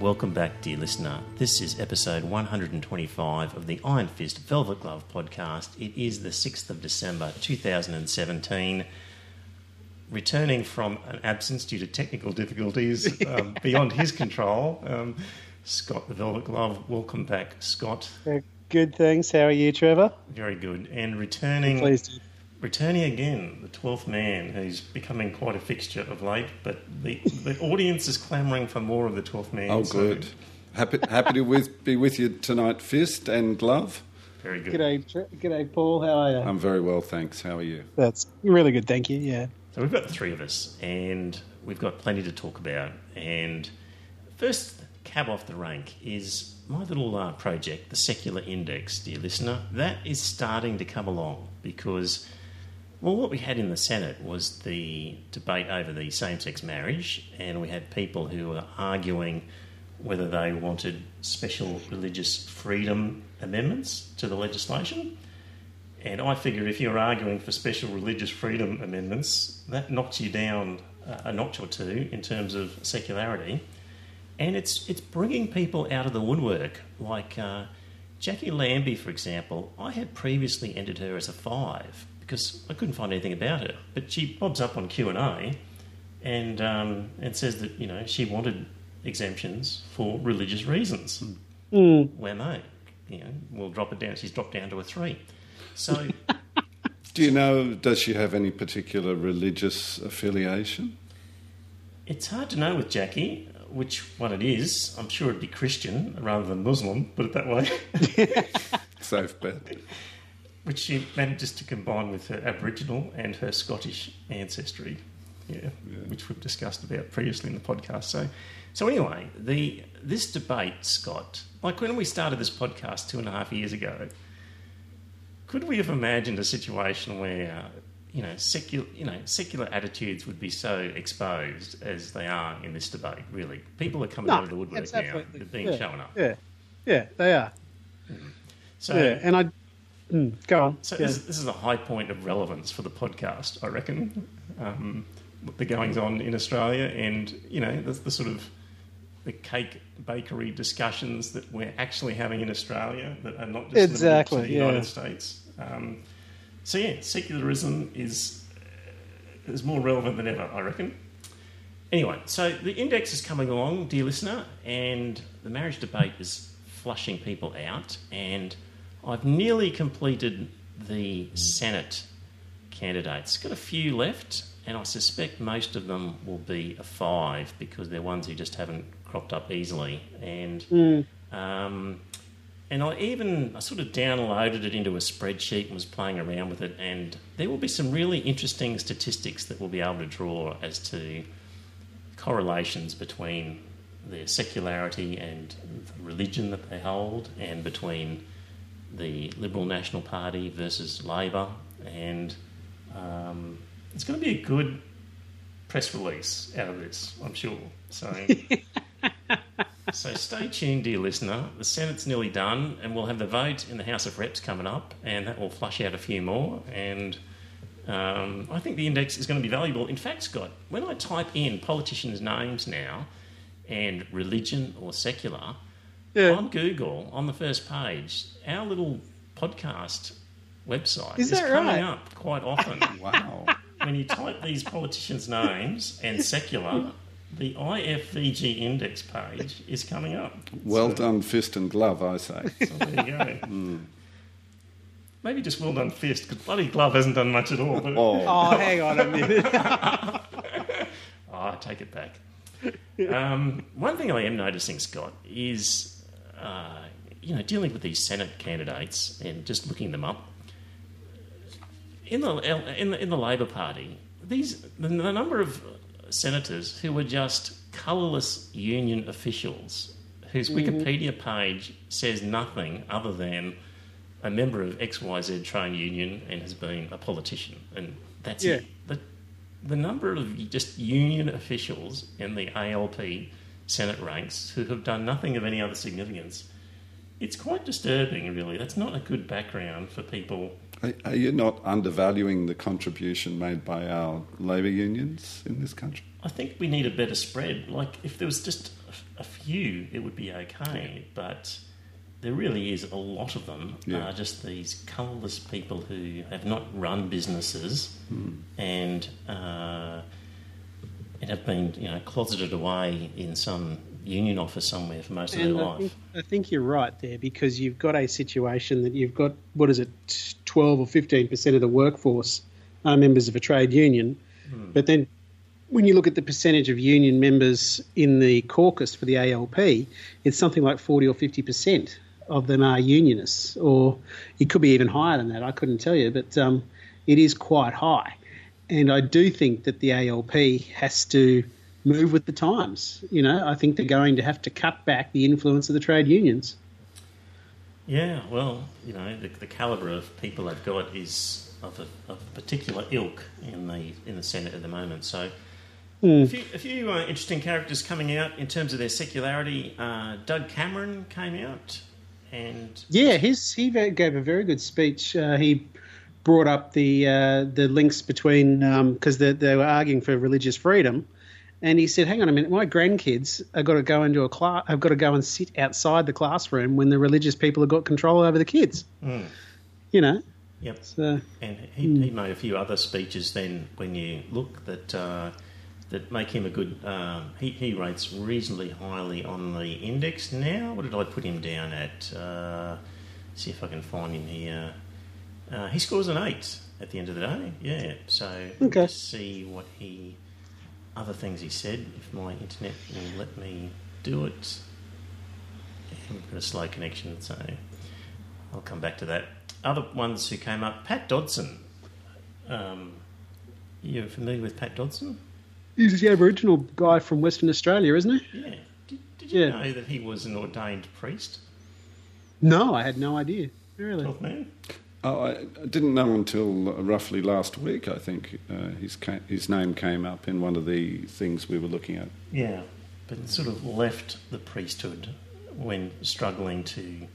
Welcome back, dear listener. This is episode 125 of the Iron Fist Velvet Glove podcast. It is the 6th of December 2017. Returning from an absence due to technical difficulties um, beyond his control, um, Scott the Velvet Glove. Welcome back, Scott. Good, thanks. How are you, Trevor? Very good. And returning. Pleased. Returning again, the twelfth man, who's becoming quite a fixture of late, but the, the audience is clamouring for more of the twelfth man. Oh, so- good. Happy, happy to with, be with you tonight, Fist and Glove. Very good. G'day, G'day, Paul. How are you? I'm very well, thanks. How are you? That's really good, thank you. Yeah. So we've got the three of us, and we've got plenty to talk about. And first cab off the rank is my little uh, project, the Secular Index, dear listener. That is starting to come along because, well, what we had in the Senate was the debate over the same-sex marriage, and we had people who were arguing whether they wanted special religious freedom amendments to the legislation. And I figure if you're arguing for special religious freedom amendments, that knocks you down a notch or two in terms of secularity. And it's, it's bringing people out of the woodwork. Like uh, Jacqui Lambie, for example, I had previously entered her as a five because I couldn't find anything about her. But she bobs up on Q&A and, um, and says that, you know, she wanted exemptions for religious reasons. Where no, you know, we'll drop it down. She's dropped down to a three. So Do you know, does she have any particular religious affiliation? It's hard to know with Jacqui which one it is. I'm sure it'd be Christian rather than Muslim, put it that way, Safe bet. Which she manages to combine with her Aboriginal and her Scottish ancestry, yeah, which we've discussed about previously in the podcast. So, so anyway, the this debate, Scott, like when we started this podcast two and a half years ago, could we have imagined a situation where you know secular you know secular attitudes would be so exposed as they are in this debate? Really, people are coming No, out of the woodwork now. absolutely- They're being yeah, shown up. Yeah. Yeah, they are. So, yeah, and I. Mm, go on. so yeah. this, this is a high point of relevance for the podcast, I reckon. Um, the goings on in Australia, and you know the, the sort of the cake bakery discussions that we're actually having in Australia that are not just Exactly, limited to the yeah. United States. Um, so yeah, secularism is is more relevant than ever, I reckon. Anyway, so the index is coming along, dear listener, and the marriage debate is flushing people out. And I've nearly completed the Senate candidates. Got a few left, and I suspect most of them will be a five because they're ones who just haven't cropped up easily. And um, and I even I sort of downloaded it into a spreadsheet and was playing around with it. And there will be some really interesting statistics that we'll be able to draw as to correlations between their secularity and the religion that they hold, and between the Liberal National Party versus Labor. And um, it's going to be a good press release out of this, I'm sure. So. So stay tuned, dear listener. The Senate's nearly done, and we'll have the vote in the House of Reps coming up, and that will flush out a few more. And um, I think the index is going to be valuable. In fact, Scott, when I type in politicians' names now and religion or secular Yeah. on Google on the first page, our little podcast website Is is, coming right? up quite often. Wow. when you type these politicians' names and secular, the IFVG index page is coming up. Well So- done, Fist and Glove, I say. So there you go. Maybe just well done fist, because bloody glove hasn't done much at all. But Oh, Oh, hang on a minute. Oh, I take it back. Um, one thing I am noticing, Scott, is uh, you know dealing with these Senate candidates and just looking them up in the in the, in the Labor Party. These the, the number of senators who were just colourless union officials whose Wikipedia page says nothing other than a member of XYZ trade union and has been a politician, and that's Yeah. it. The, the number of just union officials in the ALP Senate ranks who have done nothing of any other significance, it's quite disturbing, really. That's not a good background for people. Are, are you not undervaluing the contribution made by our labour unions in this country? I think we need a better spread. Like, if there was just a, few, it would be okay, but there really is a lot of them Yeah. are just these colourless people who have not run businesses and uh, and have been you know closeted away in some union office somewhere for most of And their I life. think, I think you're right there because you've got a situation that you've got, what is it, 12 or 15% of the workforce are members of a trade union. But then when you look at the percentage of union members in the caucus for the ALP, it's something like 40 or 50% of them are unionists, or it could be even higher than that. I couldn't tell you, but um, it is quite high. And I do think that the ALP has to move with the times. You know, I think they're going to have to cut back the influence of the trade unions. Yeah, well, you know, the, the calibre of people they've got is of a, of a particular ilk in the in the Senate at the moment. So, a few, a few uh, interesting characters coming out in terms of their secularity. Uh, Doug Cameron came out, and Yeah, his he gave a very good speech. Uh, he brought up the uh, the links between because they, they were arguing for religious freedom, and he said, "Hang on a minute, my grandkids have got to go into a class. Have got to go and sit outside the classroom when the religious people have got control over the kids." You know, yep, so and he, he made a few other speeches. Then, when you look that uh, that make him a good, um, he he rates reasonably highly on the index now. What did I put him down at? Uh, see if I can find him here. Uh, he scores an eight at the end of the day. Yeah, so Okay. let's see what he other things he said. If my internet will let me do it, I've got a slow connection, so I'll come back to that. Other ones who came up, Pat Dodson. Um, you're familiar with Pat Dodson? he's the Aboriginal guy from Western Australia, isn't he? Yeah. Did, did you Yeah. know that he was an ordained priest? No, I had no idea. Really? Twelfth man. Oh, I didn't know until roughly last week. I think uh, his ca- his name came up in one of the things we were looking at. Yeah, but sort of left the priesthood when struggling to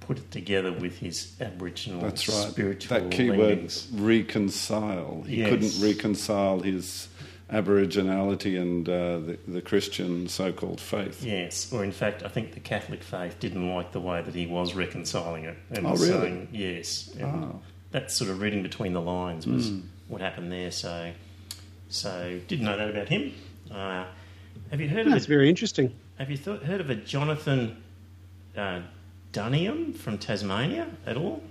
put it together with his Aboriginal That's right. spiritual that keyword leanings. reconcile. He Yes. couldn't reconcile his Aboriginality and uh, the, the Christian so-called faith. Yes, or in fact, I think the Catholic faith didn't like the way that he was reconciling it. And Oh, really? saying, yes. And Oh. That's sort of reading between the lines was Hmm. what happened there. So, so didn't know that about him. Uh, have you heard of That's a, very interesting. Have you thought, heard of a Jonathan uh, Dunniam from Tasmania at all?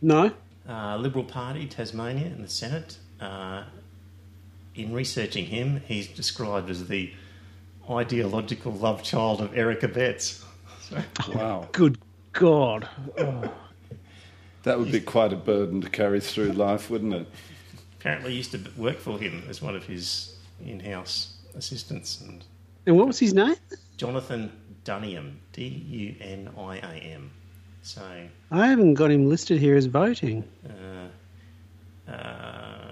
No. uh, Liberal Party, Tasmania, in the Senate. Uh, in researching him, he's described as the ideological love child of Eric Abetz. So, Wow, Good God. that would be quite a burden to carry through life, wouldn't it? apparently, used to work for him as one of his in-house assistants. And And what was his name? Jonathon Duniam, D-U-N-I-A-M. So, I haven't got him listed here as voting. uh, um,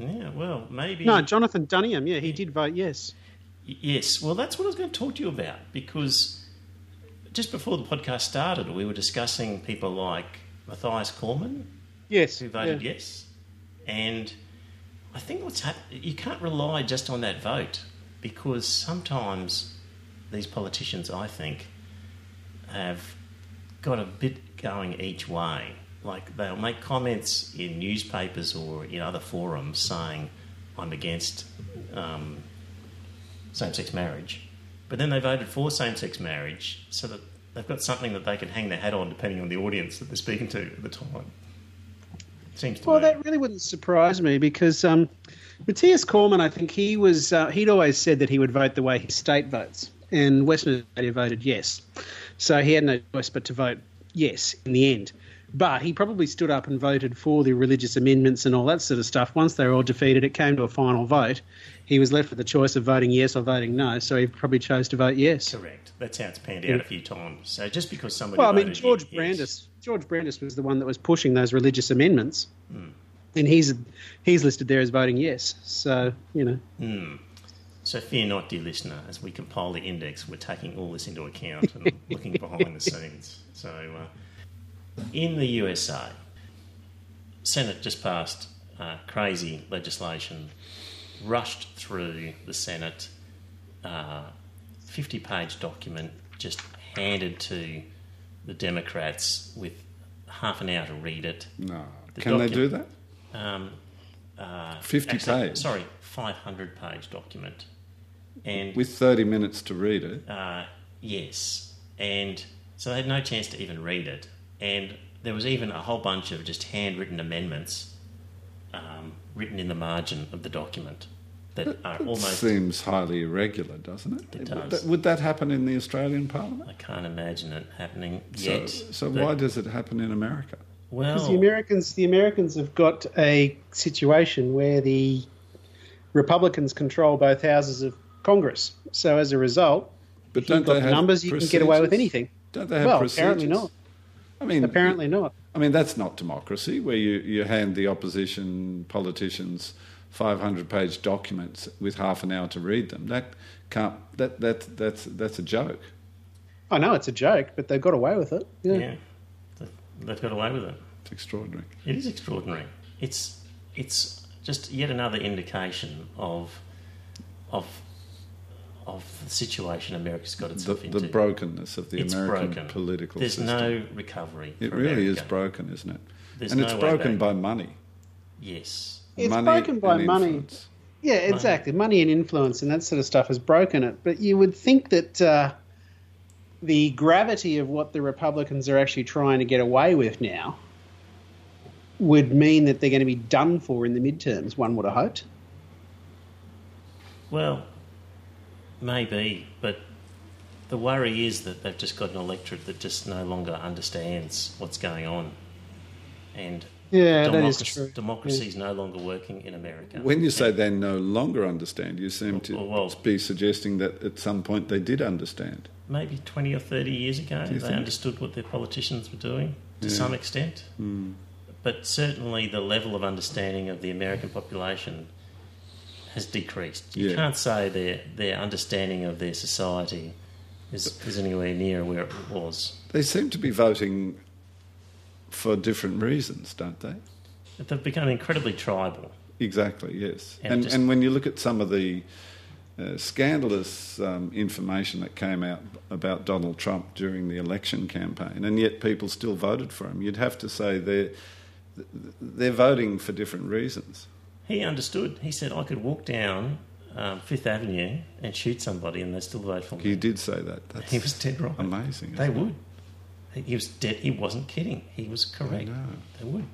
yeah, well, maybe. No, Jonathon Duniam. Yeah, he did vote yes. Yes, well, that's what I was going to talk to you about because just before the podcast started, we were discussing people like Matthias Cormann, Yes. who voted yeah. yes, and I think what's happened, you can't rely just on that vote because sometimes these politicians, I think, have got a bit going each way. Like they'll make comments in newspapers or in other forums saying, I'm against um, same sex marriage. But then they voted for same sex marriage so that they've got something that they can hang their hat on depending on the audience that they're speaking to at the time. Seems to Well, me. that really wouldn't surprise me because um, Matthias Cormann, I think he was, uh, he'd always said that he would vote the way his state votes, and Western Australia voted yes. So he had no choice but to vote yes in the end. But he probably stood up and voted for the religious amendments and all that sort of stuff. Once they were all defeated, it came to a final vote. he was left with the choice of voting yes or voting no, so he probably chose to vote yes. Correct. That's how it's panned out a few times. So just because somebody Well, I mean, George yes- Brandis, George Brandis was the one that was pushing those religious amendments, Hmm. and he's he's listed there as voting yes. So you know, Hmm. So fear not, dear listener, as we compile the index, we're taking all this into account and looking behind the scenes. So, uh, in the USA, Senate just passed uh, crazy legislation, rushed through the Senate, uh, fifty-page document just handed to the Democrats with half an hour to read it. No. The Can they do that? Um, uh, 50 actually, page? Sorry, 500 page document. And With 30 minutes to read it. uh, yes, and so they had no chance to even read it. And there was even a whole bunch of just handwritten amendments um, written in the margin of the document that are almost. seems highly irregular, doesn't it? It Would does. that, would that happen in the Australian Parliament? I can't imagine it happening So, yet. so but- why does it happen in America? Well, because the Americans the Americans have got a situation where the Republicans control both houses of Congress. So as a result, But if you've don't got they have numbers, you can get away with anything. Don't they have Well, procedures? apparently not. I mean, Apparently not. I mean, that's not democracy, where you, you hand the opposition politicians 500 page documents with half an hour to read them. That can't, that, that, that's, that's a joke. I know it's a joke, but they've got away with it. Yeah. yeah, they've got away with it. It's extraordinary. It is extraordinary. It's it's just yet another indication of of of the situation America's got The, itself into. the brokenness of the it's American broken. political There's system. There's no recovery. it for really is broken, isn't it? There's and no it's broken back. by money. Yes. It's money broken by and money. influence. Yeah, exactly. Money and influence and that sort of stuff has broken it. But you would think that uh, the gravity of what the Republicans are actually trying to get away with now would mean that they're going to be done for in the midterms, one would have hoped. Well, maybe, but the worry is that they've just got an electorate that just no longer understands what's going on, and Yeah, that is democracy, true. democracy is no longer working in America. When you say they no longer understand, you seem to Well, well- be suggesting that at some point they did understand. maybe 20 or 30 years ago, they think? understood what their politicians were doing to Yeah. some extent. Hmm. But certainly the level of understanding of the American population has decreased. You Yeah. can't say their, their understanding of their society is, is anywhere near where it was. They seem to be voting for different reasons, don't they? But they've become incredibly tribal. Exactly, yes. And And, just- and when you look at some of the uh, scandalous um, information that came out about Donald Trump during the election campaign, and yet people still voted for him, you'd have to say they're, they're voting for different reasons. He understood. He said, I could walk down um, Fifth Avenue and shoot somebody and they'd still vote for me. He did say that. That's He was dead right. amazing. They isn't it? would. He- was dead. He wasn't kidding. He was correct. They would.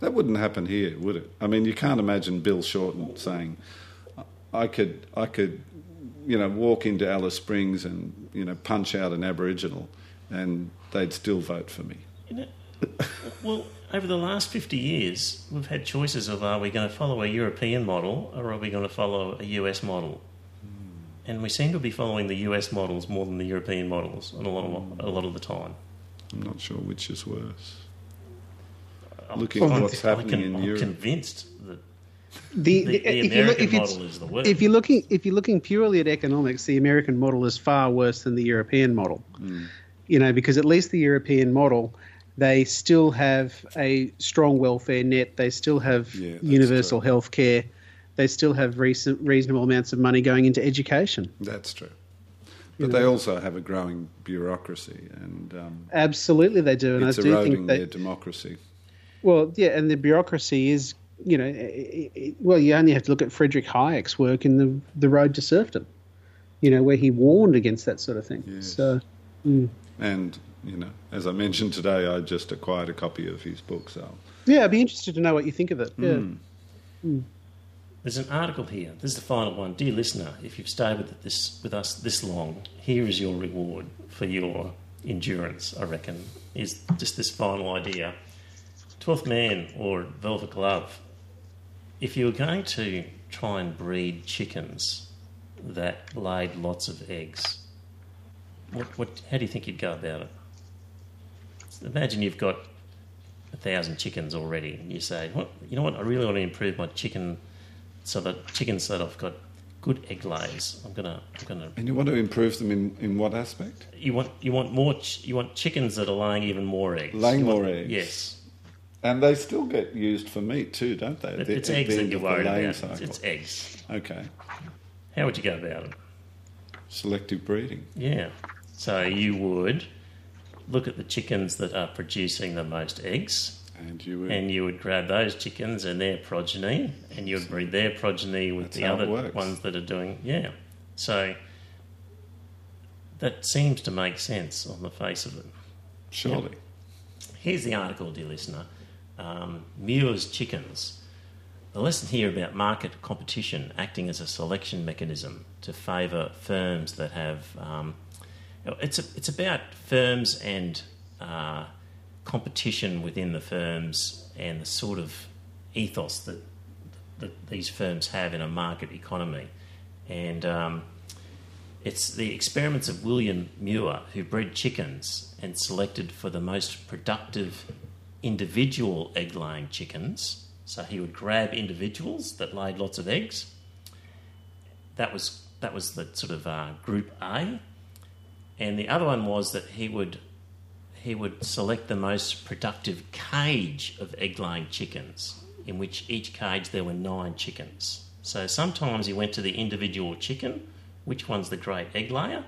That wouldn't happen here, would it? I mean, you can't imagine Bill Shorten saying, "I could, I could, you know, walk into Alice Springs and you know punch out an Aboriginal, and they'd still vote for me." You know, well, over the last 50 years, we've had choices of are we going to follow a European model or are we going to follow a US model? Hmm. And we seem to be following the US models more than the European models a lot of, a lot of the time. I'm not sure which is worse. I'm- Looking at what's I'm happening in I'm Europe. convinced that The, the, the if you American look, if, model is the worst. if you're looking if you're looking purely at economics, the American model is far worse than the European model. Hmm. You know, because at least the European model, they still have a strong welfare net. They still have Yeah, universal health care. They still have recent, reasonable amounts of money going into education. That's true. But they also have a growing bureaucracy, and um, Absolutely, they do, and it's I do eroding think that their democracy. Well, yeah, and the bureaucracy is, you know, i i well, you only have to look at Friedrich Hayek's work in the the Road to Serfdom, you know, where he warned against that sort of thing. Yes. So, And you know, as I mentioned today, I just acquired a copy of his book, so yeah, I'd be interested to know what you think of it. Yeah. Hmm. Hmm. There's an article here. This is the final one. Dear listener, if you've stayed with this with us this long, here is your reward for your endurance, I reckon, is just this final idea. Twelfth Man or Velvet Glove. If you were going to try and breed chickens that laid lots of eggs, what, what, how do you think you'd go about it? Imagine you've got a thousand chickens already, and you say, "What? You know what? I really want to improve my chicken, so that chickens that I've got good egg lays. I'm gonna, I'm gonna. And you want to improve them in, in what aspect? You want, you want more. Ch- you want chickens that are laying even more eggs. Laying want- more eggs. Yes, And they still get used for meat too, don't they? It- The- it's eggs the that you're worried about. cycle. It's eggs. Okay. How would you go about it? Selective breeding. Yeah. So you would look at the chickens that are producing the most eggs, And you would. and you would grab those chickens and their progeny, and you would breed their progeny with the other ones that are doing. Yeah. So that seems to make sense on the face of it. surely. Here's the article, dear listener. Um, Muir's chickens. The lesson here about market competition acting as a selection mechanism to favour firms that have. Um, it's, a, it's about firms and uh, competition within the firms and the sort of ethos that, that these firms have in a market economy. And um, it's the experiments of William Muir, who bred chickens and selected for the most productive individual egg laying chickens. So he would grab individuals that laid lots of eggs. That was that was the sort of uh, group A, and the other one was that he would he would select the most productive cage of egg laying chickens, in which each cage there were nine chickens. So sometimes he went to the individual chicken, which one's the great egg layer.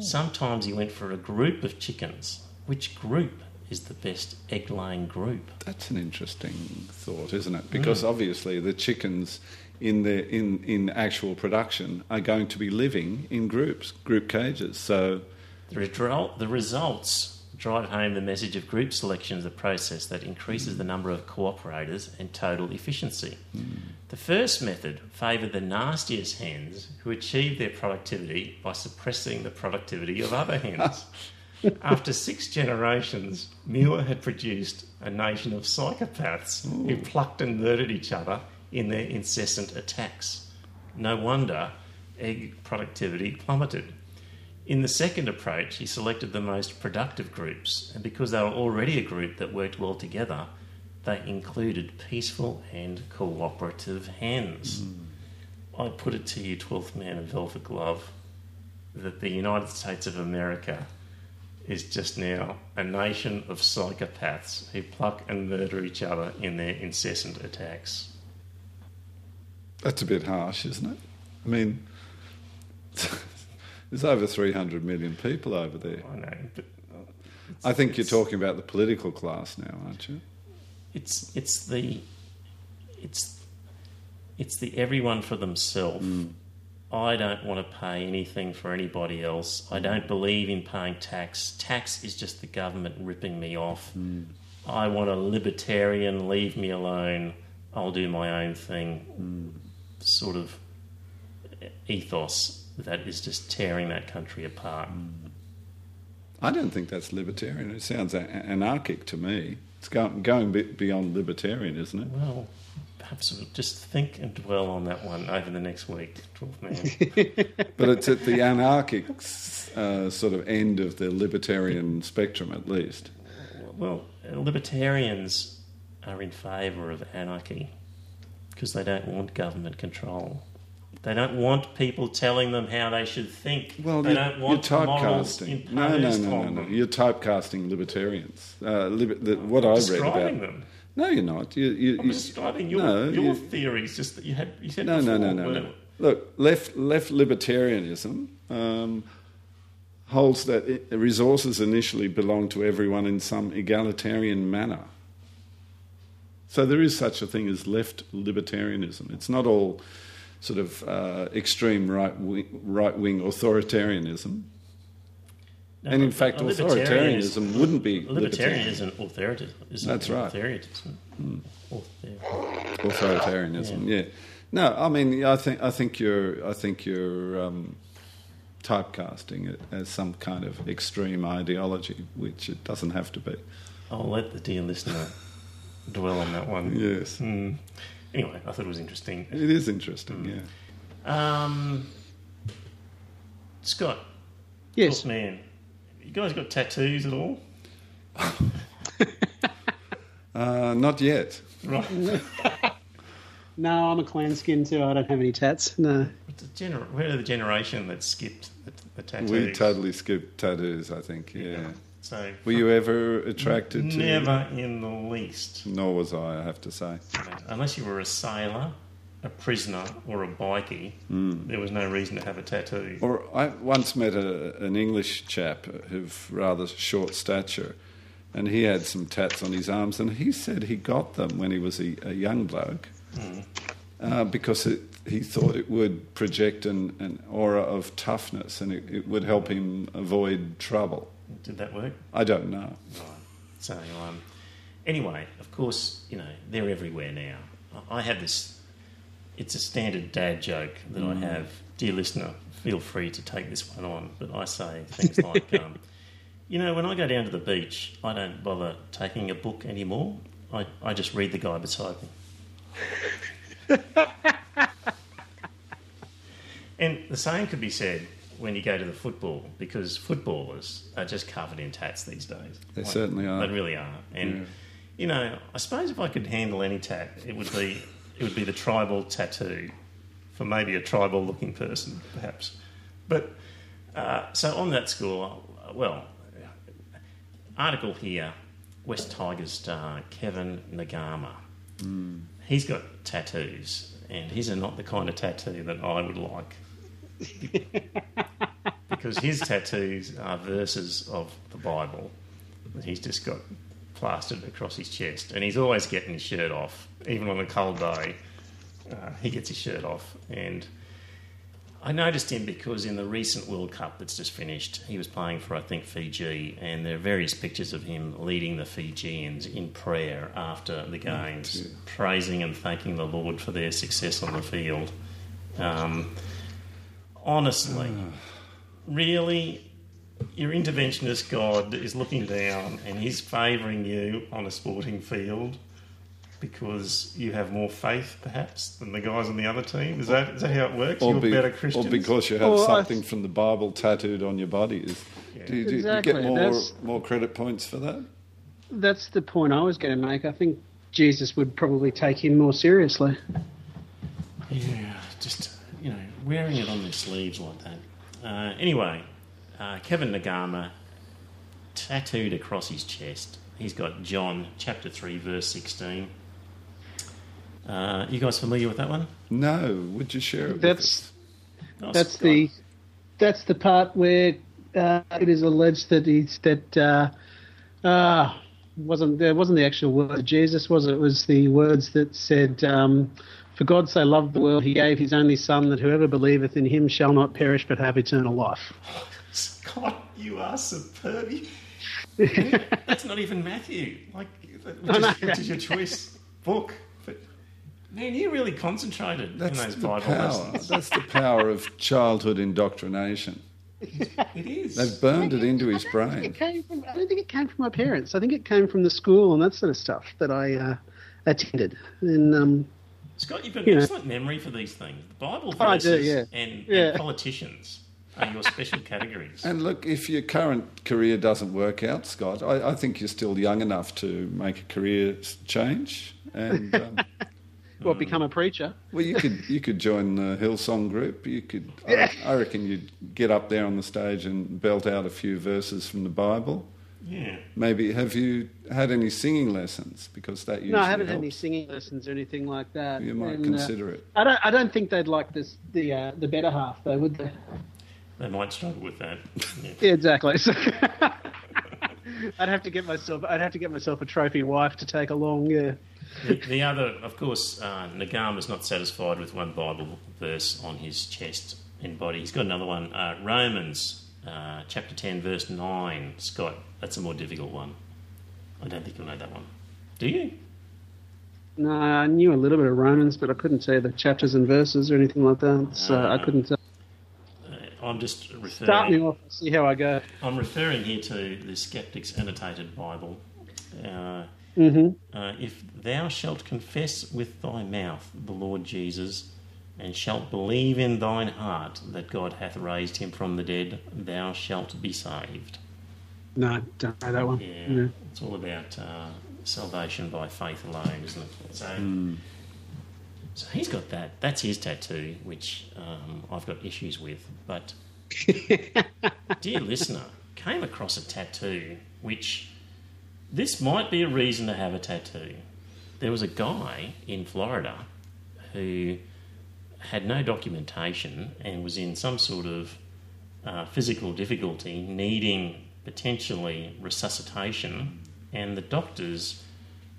Sometimes he went for a group of chickens. Which group is the best egg laying group? That's an interesting thought, isn't it? Because Mm. obviously the chickens in the in, in actual production are going to be living in groups, group cages. So The, result, the results drive home the message of group selection as a process that increases the number of cooperators and total efficiency. Hmm. The first method favoured the nastiest hens who achieved their productivity by suppressing the productivity of other hens. After six generations, Muir had produced a nation of psychopaths who plucked and murdered each other in their incessant attacks. No wonder egg productivity plummeted. In the second approach, he selected the most productive groups, and because they were already a group that worked well together, they included peaceful and cooperative hens. Hmm. I put it to you, 12th man in velvet glove, that the United States of America is just now a nation of psychopaths who pluck and murder each other in their incessant attacks. that's a bit harsh, isn't it? I mean, there's over 300 million people over there. I know, but I think you're talking about the political class now, aren't you? it's it's the it's it's the everyone for themselves. Mm. I don't want to pay anything for anybody else. I mm. don't believe in paying tax. Tax is just the government ripping me off. Mm. I want a libertarian, leave me alone. I'll do my own thing. Sort of ethos that is just tearing that country apart. I don't think that's libertarian. It sounds anarchic to me. It's going, beyond libertarian, isn't it? Well, perhaps we'll just think and dwell on that one over the next week, 12 man. But it's at the anarchic uh, sort of end of the libertarian spectrum, at least. Well, libertarians are in favour of anarchy because they don't want government control. They don't want people telling them how they should think. Well, they you're, don't you're want typecasting. No, no, no, no, no. You're typecasting libertarians. Uh, liber- the, what I read about. them. No, you're not. You, you, I'm you- describing your, no, your you- theories, just that you had you said no, no, no, no, were- no. Look, left left libertarianism um, holds that resources initially belong to everyone in some egalitarian manner. So there is such a thing as left libertarianism. It's not all sort of uh, extreme right wing, right wing authoritarianism. No, and in fact, authoritarianism wouldn't be libertarianism. libertarian libertarian. isn't authoritative. Isn't That's right. Hmm. Authoritarianism. Author- authoritarianism. Yeah. No, I mean, I think I think you're I think you're um, typecasting it as some kind of extreme ideology, which it doesn't have to be. I'll let the dear listener dwell on that one. Yes. Mm. Anyway, I thought it was interesting. It is interesting, Mm. yeah. Um, Scott, Yes. Look, man, you guys got tattoos at all? Uh, not yet. Right. No, I'm a clan skin too. I don't have any tats. No. It's gener- we're the generation that skipped the, the tattoos. We totally skipped tattoos, I think, yeah. So Were you ever attracted to never in the least, Nor was I, I have to say. unless you were a sailor, a prisoner, or a bikie. There was no reason to have a tattoo. Or I once met a, an English chap of rather short stature, and he had some tats on his arms, and he said he got them when he was a, a young bloke uh, because it, he thought it would project an, an aura of toughness and it, it would help him avoid trouble. Did that work? I don't know. Right. So, um, anyway, of course, you know, they're everywhere now. I have this, it's a standard dad joke that I have. Dear listener, feel free to take this one on, but I say things like, um, you know, when I go down to the beach, I don't bother taking a book anymore. I, I just read the guy beside me. and the same could be said when you go to the football, because footballers are just covered in tats these days. They certainly are. They really are. And you know, I suppose if I could handle any tat, it would be it would be the tribal tattoo for maybe a tribal looking person, perhaps. But uh, so on that score, well, article here: Wests Tigers star Kevin Naiqama. He's got tattoos, and his are not the kind of tattoo that I would like. because his tattoos are verses of the Bible that he's just got plastered across his chest, and he's always getting his shirt off, even on a cold day. Uh, he gets his shirt off, and I noticed him because in the recent World Cup that's just finished, he was playing for I think Fiji, and there are various pictures of him leading the Fijians in prayer after the games, praising and thanking the Lord for their success on the field. Um, honestly, really, your interventionist God is looking down and he's favouring you on a sporting field because you have more faith, perhaps, than the guys on the other team. Is that, is that how it works? Or, You're be- better Christian. or because you have Well, I- something from the Bible tattooed on your body. Is, do, you- do you get more, that's- more credit points for that? That's the point I was going to make. I think Jesus would probably take him more seriously. Yeah, just you know, wearing it on their sleeves like that. Uh, anyway, uh, Kevin Naiqama tattooed across his chest. He's got John chapter three verse sixteen. Uh, you guys familiar with that one? No. Would you share it with That's us? Oh, that's Scott. the that's the part where uh, it is alleged that he's that uh, uh, wasn't there wasn't the actual word of Jesus was it? It was the words that said, um, "For God so loved the world, He gave His only Son, that whoever believeth in Him shall not perish but have eternal life." Scott, you are superb. That's not even Matthew. Like, which is, which is your choice book. But man, you really concentrated That's in those Bible power. lessons. That's the power of childhood indoctrination. It is. They've burned it into his It brain. came from, I don't think it came from my parents. I think it came from the school and that sort of stuff that I uh, attended. And um, Scott, you've got You an know. excellent memory for these things. The Bible verses do, yeah. and, Yeah. and politicians are your special categories. And look, if your current career doesn't work out, Scott, I, I think you're still young enough to make a career change. And um, well, become a preacher. well, you could you could join the Hillsong group. You could, I, I reckon, you'd get up there on the stage and belt out a few verses from the Bible. Yeah. Maybe have you had any singing lessons? Because that usually No, I haven't had any singing lessons or anything like that. You might And, uh, consider it. I don't. I don't think they'd like this. The uh, the better half, though, would they? They might struggle with that. Yeah. Yeah, exactly. So I'd have to get myself. I'd have to get myself a trophy wife to take along. Yeah. The, the other, of course, uh, Naiqama's not satisfied with one Bible verse on his chest and body. He's got another one, uh, Romans uh, chapter 10, verse 9. Scott, that's a more difficult one. I don't think you'll know that one. Do you? No, I knew a little bit of Romans, but I couldn't say the chapters and verses or anything like that. So I Ah. couldn't. Uh, Uh, I'm just start me referring. off. See how I go. I'm referring here to the Skeptic's Annotated Bible. Uh, Uh, if thou shalt confess with thy mouth the Lord Jesus, and shalt believe in thine heart that God hath raised him from the dead, thou shalt be saved. No, don't know that one. Yeah, No. it's all about uh, salvation by faith alone, isn't it? So, so he's got that. That's his tattoo, which um, I've got issues with. But, dear listener, came across a tattoo which this might be a reason to have a tattoo. There was a guy in Florida who had no documentation and was in some sort of uh, physical difficulty, needing potentially resuscitation, and the doctors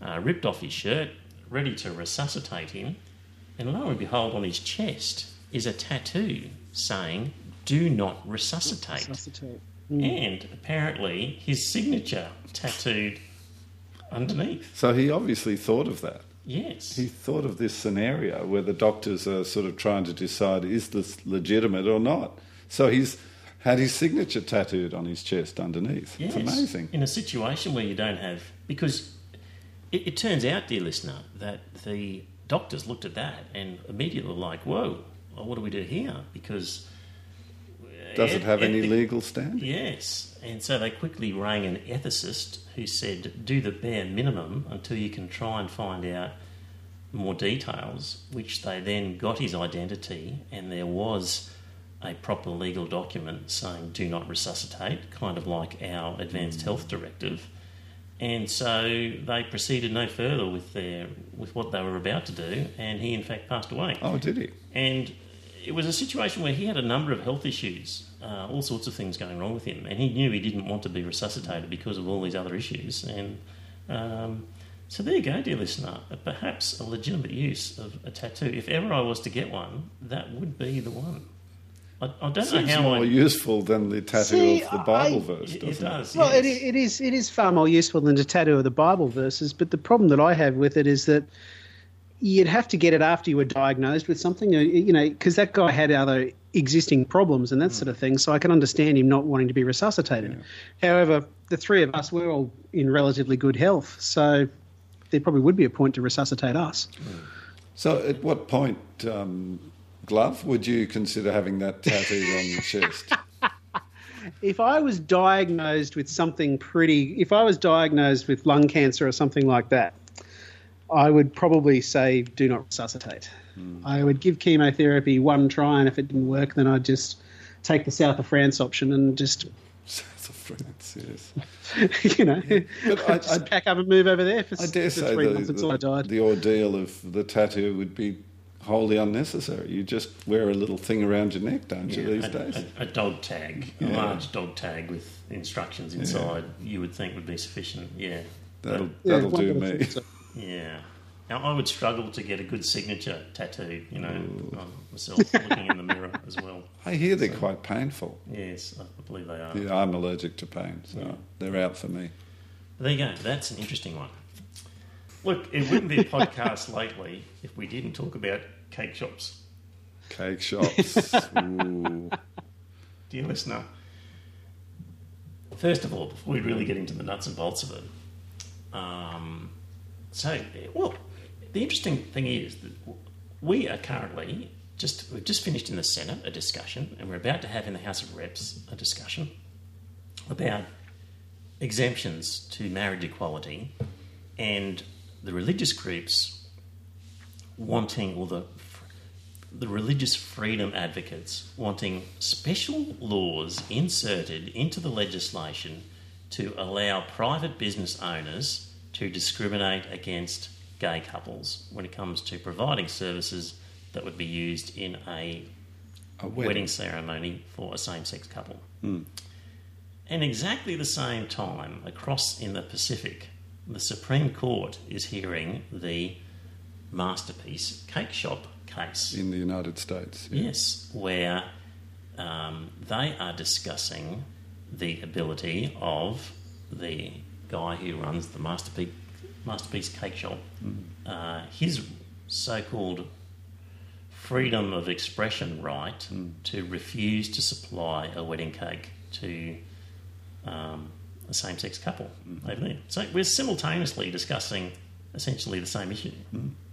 uh, ripped off his shirt, ready to resuscitate him, and lo and behold, on his chest is a tattoo saying, Do not resuscitate. Resuscitate. And apparently, his signature tattooed underneath. So he obviously thought of that. Yes. He thought of this scenario where the doctors are sort of trying to decide is this legitimate or not. So he's had his signature tattooed on his chest underneath. Yes. It's amazing. In a situation where you don't have, because it, it turns out, dear listener, that the doctors looked at that and immediately were like, "Whoa, well, what do we do here?" Because Does it eh, have eh, any eh, legal standing? Yes, and so they quickly rang an ethicist who said, "Do the bare minimum until you can try and find out more details." Which they then got his identity, and there was a proper legal document saying "Do not resuscitate," kind of like our Advanced mm. Health Directive. And so they proceeded no further with their with what they were about to do, and he in fact passed away. Oh, did he? And it was a situation where he had a number of health issues, uh, all sorts of things going wrong with him, and he knew he didn't want to be resuscitated because of all these other issues. And um, so there you go, dear listener. Perhaps a legitimate use of a tattoo. If ever I was to get one, that would be the one. I, I don't Seems know how more I. useful than the tattoo See, of the Bible I- verse, It, doesn't it it? Well, yes. it, it is it is far more useful than the tattoo of the Bible verses. But the problem that I have with it is that you'd have to get it after you were diagnosed with something, uh, you know, because that guy had other existing problems and that sort of thing. So I can understand him not wanting to be resuscitated. However, the three of us we're all in relatively good health, so there probably would be a point to resuscitate us. So, at what point, um, Glove, would you consider having that tattooed on your chest? if I was diagnosed with something pretty, if I was diagnosed with lung cancer or something like that, I would probably say do not resuscitate. Hmm. I would give chemotherapy one try, and if it didn't work, then I'd just take the south of France option and just, South of France, yes. you know, But I- just I- pack up and move over there for, I dare for say three the, months until I died. the ordeal of the tattoo would be wholly unnecessary. You just wear a little thing around your neck, don't you, these a, days? a, a dog tag, a large dog tag with instructions inside, you would think would be sufficient. Yeah. That'll, that'll one do would me. So. Yeah. Now, I would struggle to get a good signature tattoo, you know, on myself looking in the mirror as well. I hear they're quite painful. Yes, I believe they are. Yeah, I'm allergic to pain, so Yeah. they're out for me. There you go. That's an interesting one. Look, it wouldn't be a podcast lately if we didn't talk about cake shops. Cake shops. Ooh. Dear listener, first of all, before we really get into the nuts and bolts of it, um, so, well, the interesting thing is that we are currently just, we've just finished in the Senate a discussion, and we're about to have in the House of Reps a discussion about exemptions to marriage equality and the religious groups wanting, or the the religious freedom advocates wanting special laws inserted into the legislation to allow private business owners to discriminate against gay couples when it comes to providing services that would be used in a A wedding, wedding. ceremony for a same sex couple. And exactly the same time, across in the Pacific, the Supreme Court is hearing the masterpiece cake shop case. In the United States. yeah. Yes, where um, they are discussing the ability of the guy who runs the masterpiece masterpiece cake shop, uh, his so-called freedom of expression right to refuse to supply a wedding cake to um, a same sex couple over there. So we're simultaneously discussing essentially the same issue.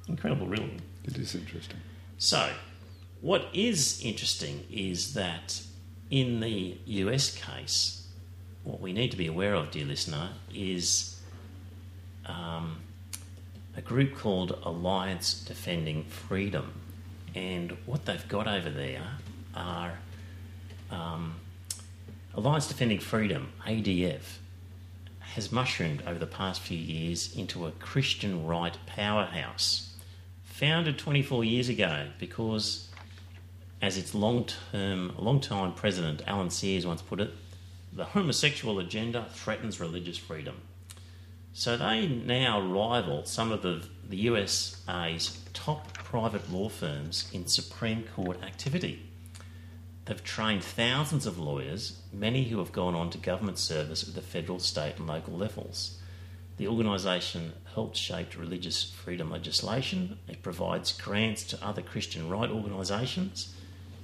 Incredible, really. It is interesting. So, what is interesting is that in the US case, what we need to be aware of, dear listener, is um, a group called Alliance Defending Freedom. And what they've got over there are um, Alliance Defending Freedom, ADF, has mushroomed over the past few years into a Christian right powerhouse. Founded 24 years ago because, as its long-term, long-time president Alan Sears once put it, the homosexual agenda threatens religious freedom. So they now rival some of the, the USA's top private law firms in Supreme Court activity. They've trained thousands of lawyers, many who have gone on to government service at the federal, state, and local levels. The organisation helped shape religious freedom legislation. It provides grants to other Christian right organisations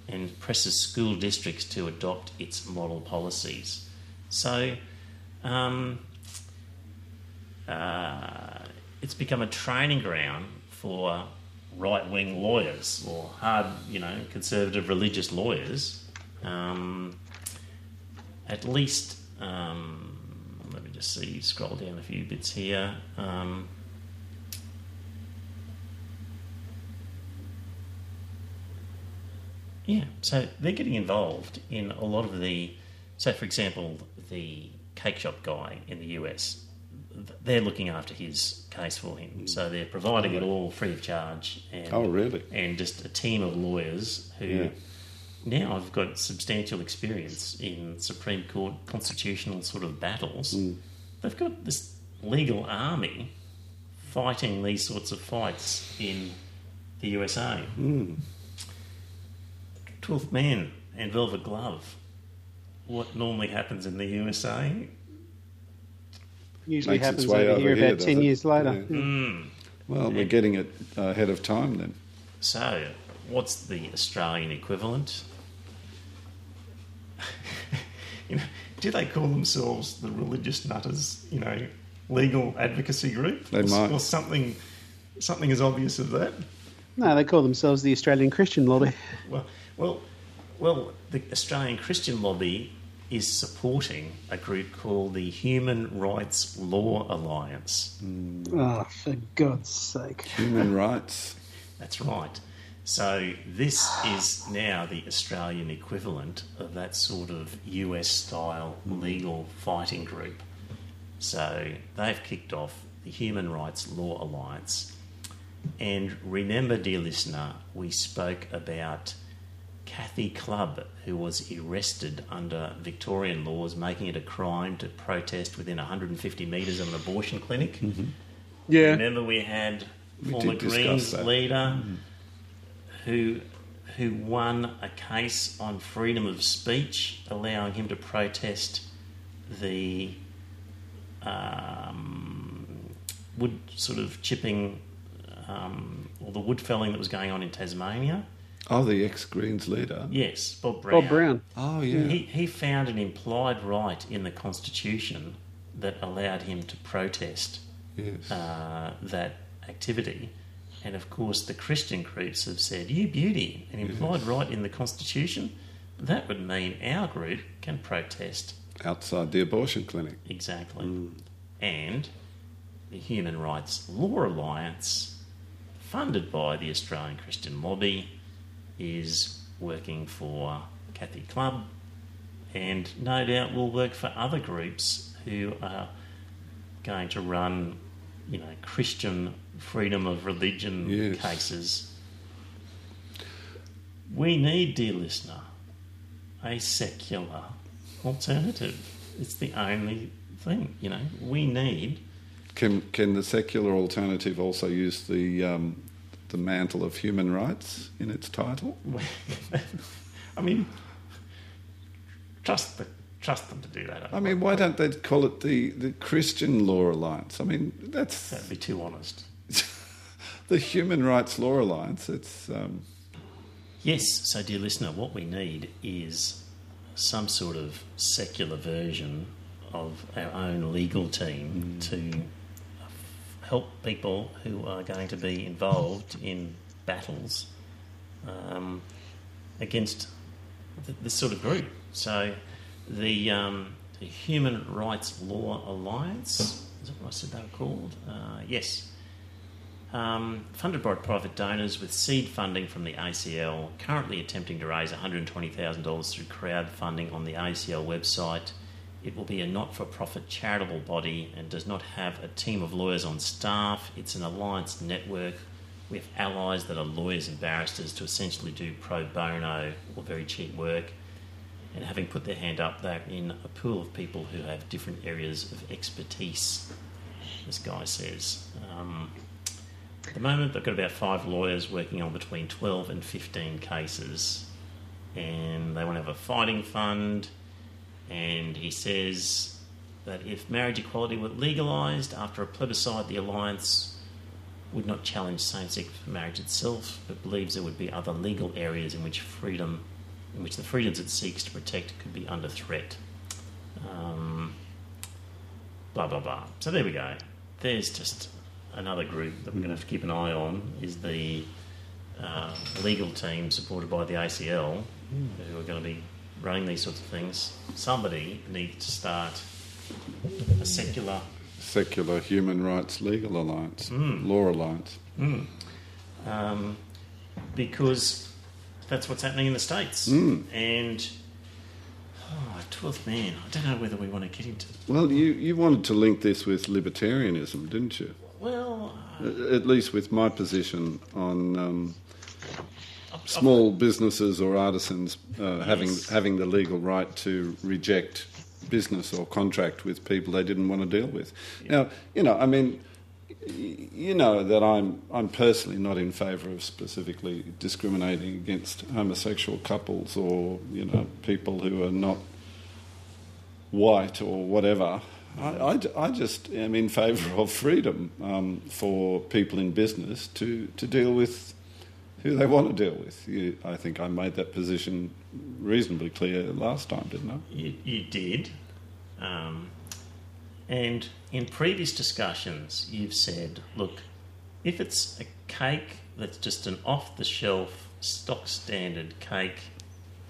and presses school districts to adopt its model policies. So, um, uh, it's become a training ground for right wing lawyers or hard, you know, conservative religious lawyers. Um, at least, um, let me just see, scroll down a few bits here. Um, yeah, so they're getting involved in a lot of the. So, for example, the cake shop guy in the US, they're looking after his case for him. So they're providing it all free of charge. And, Oh, really? And just a team of lawyers who Yeah. now have got substantial experience in Supreme Court constitutional sort of battles. Mm. They've got this legal army fighting these sorts of fights in the USA. Mm. Twelfth Man and Velvet Glove. What normally happens in the USA Usually Makes happens over, over here here, about 10 it? years later. Yeah. Mm. Well, we're hmm. getting it uh, ahead of time then. So, what's the Australian equivalent? you know, do they call themselves the religious nutters? You know, legal advocacy group, They or, might. or something, something as obvious as that. No, they call themselves the Australian Christian Lobby. Well, well, well. The Australian Christian Lobby is supporting a group called the Human Rights Law Alliance. Oh, for God's sake. Human rights. That's right. So this is now the Australian equivalent of that sort of US style mm. legal fighting group. So they've kicked off the Human Rights Law Alliance. And remember, dear listener, we spoke about Kathy Clubb, who was arrested under Victorian laws, making it a crime to protest within 150 metres of an abortion clinic. Yeah. Remember, we had We former Greens that. leader who who won a case on freedom of speech, allowing him to protest the um, wood sort of chipping um, or the wood felling that was going on in Tasmania. Oh, the ex Greens leader. Yes, Bob Brown. Bob Brown. Oh, yeah. He, he found an implied right in the Constitution that allowed him to protest yes. uh, that activity. And of course, the Christian groups have said, You beauty, an implied right in the Constitution. That would mean our group can protest Outside the abortion clinic. exactly. And the Human Rights Law Alliance, funded by the Australian Christian Lobby, is working for Kathy Clubb and no doubt will work for other groups who are going to run, you know, Christian freedom of religion Yes. cases. We need, dear listener, a secular alternative. It's the only thing, you know. We need Can can the secular alternative also use the um, the mantle of human rights in its title? I mean, trust the, trust them to do that. I mean, why don't they call it the, the Christian Law Alliance? I mean, that's That'd be too honest. the Human Rights Law Alliance. It's um, Yes, so dear listener, what we need is some sort of secular version of our own legal team to help people who are going to be involved in battles um, against th- this sort of group. So, the, um, the Human Rights Law Alliance, is that what I said they were called? Uh, yes. Um, funded by private donors with seed funding from the ACL, currently attempting to raise $120,000 through crowdfunding on the ACL website. It will be a not for profit charitable body and does not have a team of lawyers on staff. It's an alliance network with allies that are lawyers and barristers to essentially do pro bono or very cheap work. And having put their hand up, they're in a pool of people who have different areas of expertise, this guy says. Um, at the moment, they've got about five lawyers working on between 12 and 15 cases, and they want to have a fighting fund. And he says that if marriage equality were legalised after a plebiscite, the alliance would not challenge same-sex marriage itself, but believes there would be other legal areas in which freedom, in which the freedoms it seeks to protect, could be under threat. Um, blah blah blah. So there we go. There's just another group that we're going to have to keep an eye on. Is the uh, legal team supported by the ACL, who are going to be running these sorts of things. Somebody needs to start a secular Secular Human Rights Legal Alliance, Law Alliance. um, because that's what's happening in the States. Mm. And, oh, 12th man, I don't know whether we want to get into. Well, you, you wanted to link this with libertarianism, didn't you? Well, uh, At least with my position on um, small businesses or artisans uh, having Yes. having the legal right to reject business or contract with people they didn't want to deal with. Now, you know, I mean, you know that I'm I'm personally not in favour of specifically discriminating against homosexual couples or you know people who are not white or whatever. I, I, I just am in favour of freedom um, for people in business to, to deal with who they want to deal with. You, I think I made that position reasonably clear last time, didn't I? You, you did. Um, and in previous discussions, you've said, look, if it's a cake that's just an off the shelf, stock standard cake,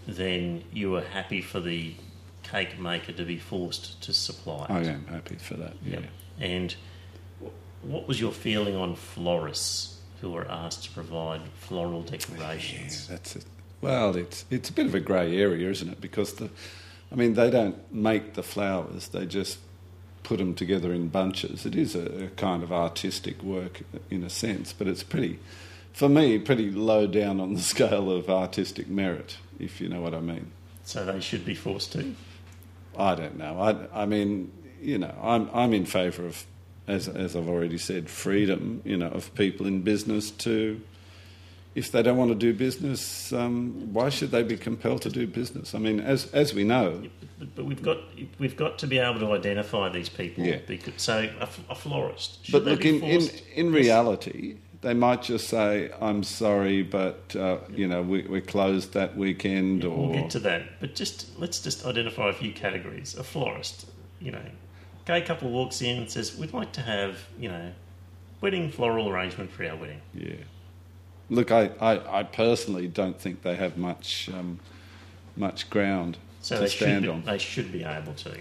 then you are happy for the cake maker to be forced to supply it. I am happy for that. Yeah. Yep. And wh- what was your feeling on florists who were asked to provide floral Yeah, decorations? that's it. Well, it's it's a bit of a grey area, isn't it? Because the, I mean, they don't make the flowers; they just put them together in bunches. It is a, a kind of artistic work in a sense, but it's pretty, for me, pretty low down on the scale of artistic merit, if you know what I mean. So they should be forced to. I don't know. I, I mean, you know, I'm I'm in favour of, as as I've already said, freedom. You know, of people in business to, if they don't want to do business, um, why should they be compelled to do business? I mean, as as we know, But, but we've got we've got to be able to identify these people. Yeah. Because, so a florist. Should but look, in, in in reality, they might just say, "I'm sorry, but uh, you know, we, we're closed that weekend," or We'll get to that. But just let's just identify a few categories. A florist, you know, gay couple walks in and says, "We'd like to have you know, wedding floral arrangement for our wedding." Yeah. Look, I, I, I personally don't think they have much um, much ground So to stand be, on. they should be able to.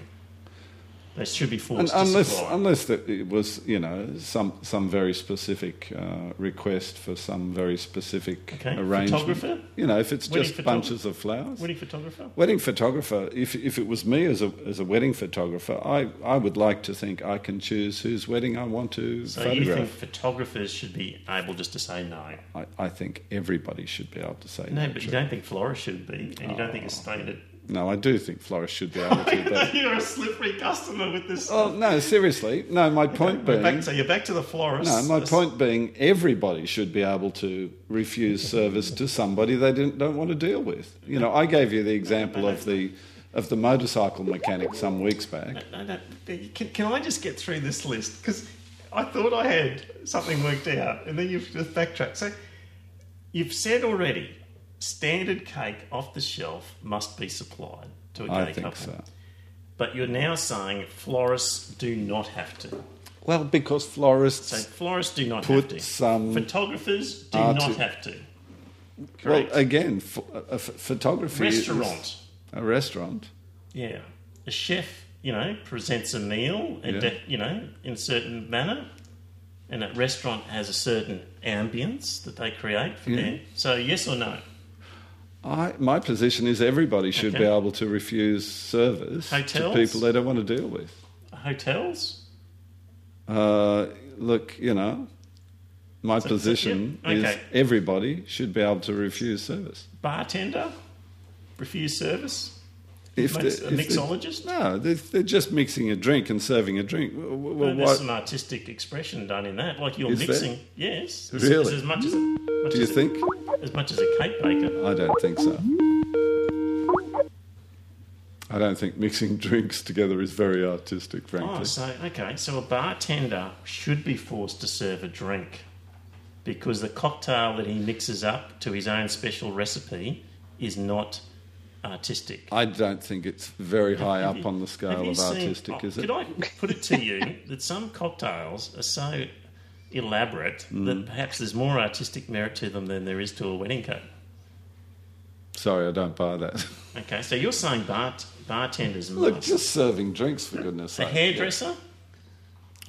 They should be forced to unless unless it was you know some some very specific uh, request for some very specific Okay, arrangement. photographer? You know, if it's Wedding just bunches of flowers. wedding photographer. Wedding photographer. If if it was me as a as a wedding photographer, I, I would like to think I can choose whose wedding I want to So you think photograph. photographers should be able just to say no? I, I think everybody should be able to say No, no. but you don't think florists should be, and you don't think a standard. No, I do think florists should be able to. But You're a slippery customer with this. oh no, seriously, no. My point being, back, so you're back to the florist. No, my point being, everybody should be able to refuse service to somebody they didn't, don't want to deal with. You know, I gave you the example of the of the motorcycle mechanic some weeks back. No, no, can, can I just get through this list? Because I thought I had something worked out, and then you've just backtracked. So you've said already, standard cake off the shelf must be supplied to a gay I think couple. so. But you're now saying florists do not have to. Well, because florists. So florists do not Put have to. some Photographers do not have to. well, Correct. again, ph- uh, a uh, f- photography. is- Restaurant. a restaurant. Yeah. A chef, you know, presents a meal, Yeah. de- you know, in a certain manner, and that restaurant has a certain ambience that they create for Yeah. them. So, yes or no? I, my position is everybody should Okay. be able to refuse service Hotels? to people they don't want to deal with. Hotels? Uh, look, you know, my So- position yeah, is everybody should be able to refuse service. Bartender? Refuse service? If a mixologist? no, they're, they're just mixing a drink and serving a drink. Well, Well, there's what- some artistic expression done in that. Like you're Is there? mixing. Yes. Really? As, much as much do you as a- think? As much as a cake baker. I don't think so. I don't think mixing drinks together is very artistic, frankly. Oh, so okay. So a bartender should be forced to serve a drink because the cocktail that he mixes up to his own special recipe is not artistic. I don't think it's very high Have up you- on the scale of seen- artistic, oh, is it? Could I put it to you that some cocktails are so elaborate Mm. that perhaps there's more artistic merit to them than there is to a wedding cake? Sorry, I don't buy that. Okay, so you're saying bart bartenders Look, must. just serving drinks for goodness sake. a hairdresser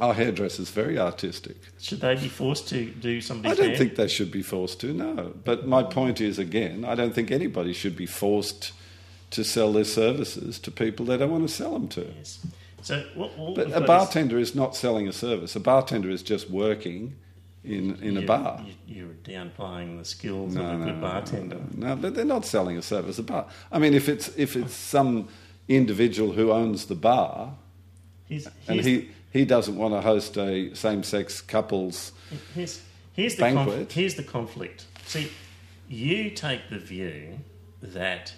Our hairdresser's very artistic. should they be forced to do somebody's I don't hair? think they should be forced to, no. But my point is, again, I don't think anybody should be forced to sell their services to people they don't want to sell them to. Yes. So what? what But a bartender is not selling a service. A bartender is just working in, in a bar. You, you're downplaying the skills No, of a no, good no, bartender. No, but they're not selling a service. A bar. I mean, if it's if it's some individual who owns the bar Here's, and he he doesn't want to host a same-sex couples, here's, here's the banquet. conflict. Here's the conflict. See, you take the view that